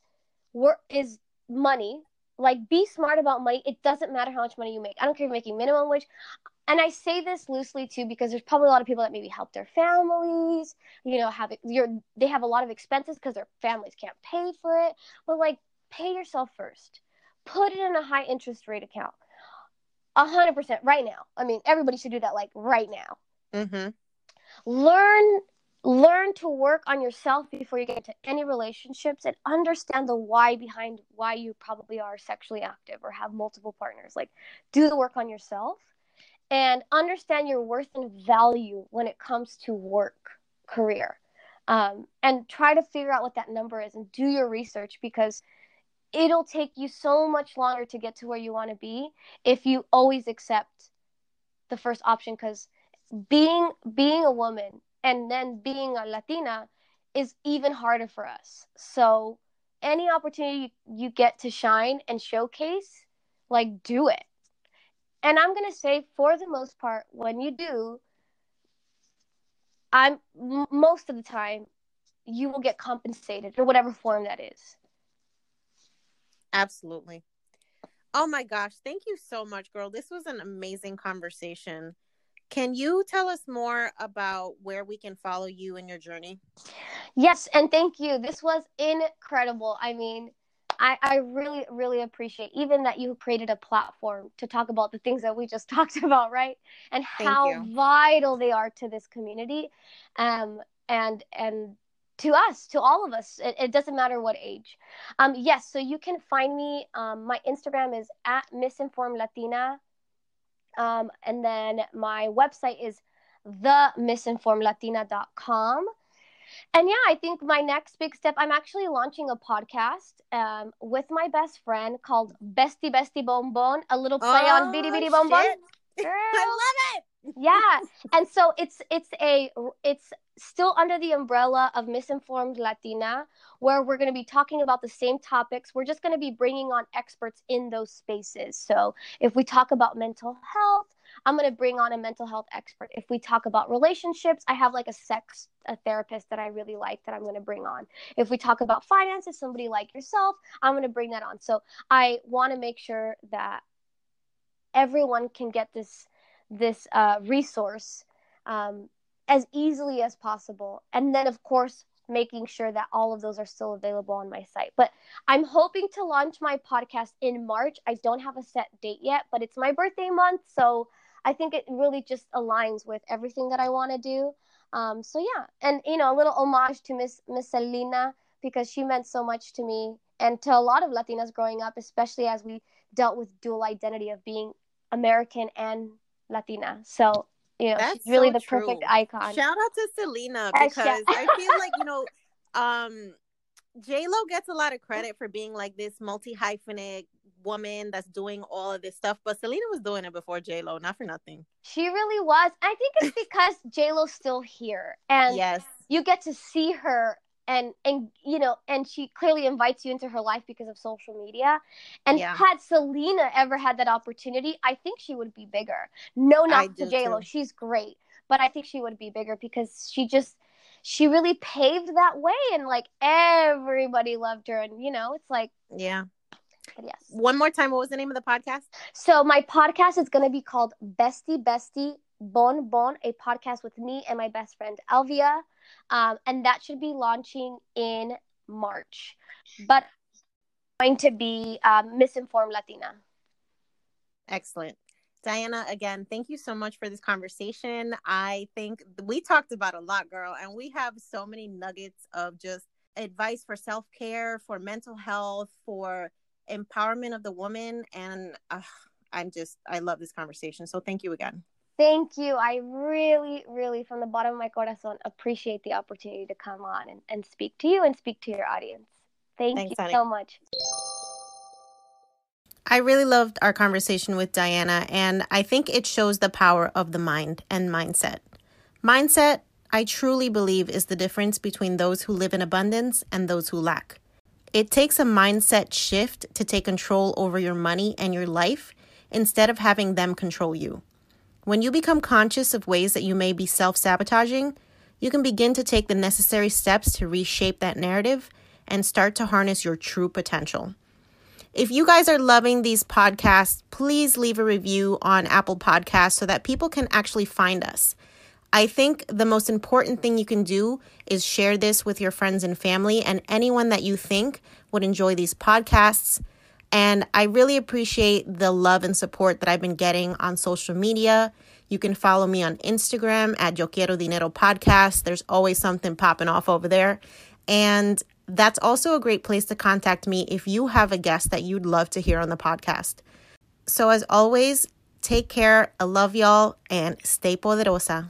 work is money. Like be smart about money. It doesn't matter how much money you make. I don't care if you're making minimum wage. And I say this loosely too because there's probably a lot of people that maybe help their families, you know, have it, you're they have a lot of expenses because their families can't pay for it. But like pay yourself first. Put it in a high interest rate account. A hundred percent right now. I mean, everybody should do that like right now. Mm-hmm learn learn to work on yourself before you get into any relationships and understand the why behind why you probably are sexually active or have multiple partners. Like do the work on yourself and understand your worth and value when it comes to work career. Um, and try to figure out what that number is and do your research because it'll take you so much longer to get to where you want to be if you always accept the first option because being being a woman and then being a Latina is even harder for us. So any opportunity you get to shine and showcase, like do it. And I'm going to say for the most part when you do I'm most of the time you will get compensated or whatever form that is. Absolutely. Oh my gosh, thank you so much, girl. This was an amazing conversation. Can you tell us more about where we can follow you in your journey? Yes, and thank you. This was incredible. I mean, I, I really, really appreciate even that you created a platform to talk about the things that we just talked about, right? And how vital they are to this community. Um, and and to us, to all of us. It, it, doesn't matter what age. Um, yes, so you can find me. Um, my Instagram is at misinformed Latina um, and then my website is themisinformedlatina.com. And yeah, I think my next big step, I'm actually launching a podcast um, with my best friend called Bestie Bestie Bon Bon, a little play oh, on Bidi Bidi Bom I love it. yeah. And so it's it's a it's still under the umbrella of Misinformed Latina, where we're going to be talking about the same topics. We're just going to be bringing on experts in those spaces. So if we talk about mental health, I'm going to bring on a mental health expert. If we talk about relationships, I have like a sex a therapist that I really like that I'm going to bring on. If we talk about finances, somebody like yourself, I'm going to bring that on. So I want to make sure that everyone can get this this uh, resource um, as easily as possible. And then, of course, making sure that all of those are still available on my site. But I'm hoping to launch my podcast in March. I don't have a set date yet, but it's my birthday month. So I think it really just aligns with everything that I want to do. Um, so yeah, and you know, a little homage to Miss Miss Selena because she meant so much to me and to a lot of Latinas growing up, especially as we dealt with dual identity of being American and Latina. So you know, That's she's really so the true. perfect icon. Shout out to Selena because I feel like you know, um, J Lo gets a lot of credit for being like this multi hyphenate woman that's doing all of this stuff, but Selena was doing it before J Lo, not for nothing. She really was. I think it's because J Lo's still here, and yes, you get to see her and and you know and she clearly invites you into her life because of social media. And yeah. had selena ever had that opportunity i think she would be bigger. No not to j-lo she's great but i think she would be bigger because she just she really paved that way and like everybody loved her and you know it's like yeah. Yes. One more time what was the name of the podcast? So my podcast is going to be called bestie bestie bon bon a podcast with me and my best friend alvia um, and that should be launching in March. But going to be um, misinformed Latina. Excellent. Diana, again, thank you so much for this conversation. I think we talked about a lot, girl, and we have so many nuggets of just advice for self care, for mental health, for empowerment of the woman. And uh, I'm just, I love this conversation. So thank you again. Thank you. I really, really, from the bottom of my corazon, appreciate the opportunity to come on and, and speak to you and speak to your audience. Thank Thanks, you honey. so much. I really loved our conversation with Diana, and I think it shows the power of the mind and mindset. Mindset, I truly believe, is the difference between those who live in abundance and those who lack. It takes a mindset shift to take control over your money and your life instead of having them control you. When you become conscious of ways that you may be self sabotaging, you can begin to take the necessary steps to reshape that narrative and start to harness your true potential. If you guys are loving these podcasts, please leave a review on Apple Podcasts so that people can actually find us. I think the most important thing you can do is share this with your friends and family and anyone that you think would enjoy these podcasts. And I really appreciate the love and support that I've been getting on social media. You can follow me on Instagram at Yo Quiero Dinero Podcast. There's always something popping off over there. And that's also a great place to contact me if you have a guest that you'd love to hear on the podcast. So, as always, take care. I love y'all and stay poderosa.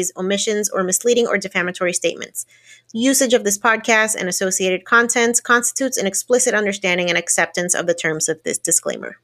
inaccuracies, omissions, or misleading or defamatory statements. Usage of this podcast and associated content constitutes an explicit understanding and acceptance of the terms of this disclaimer.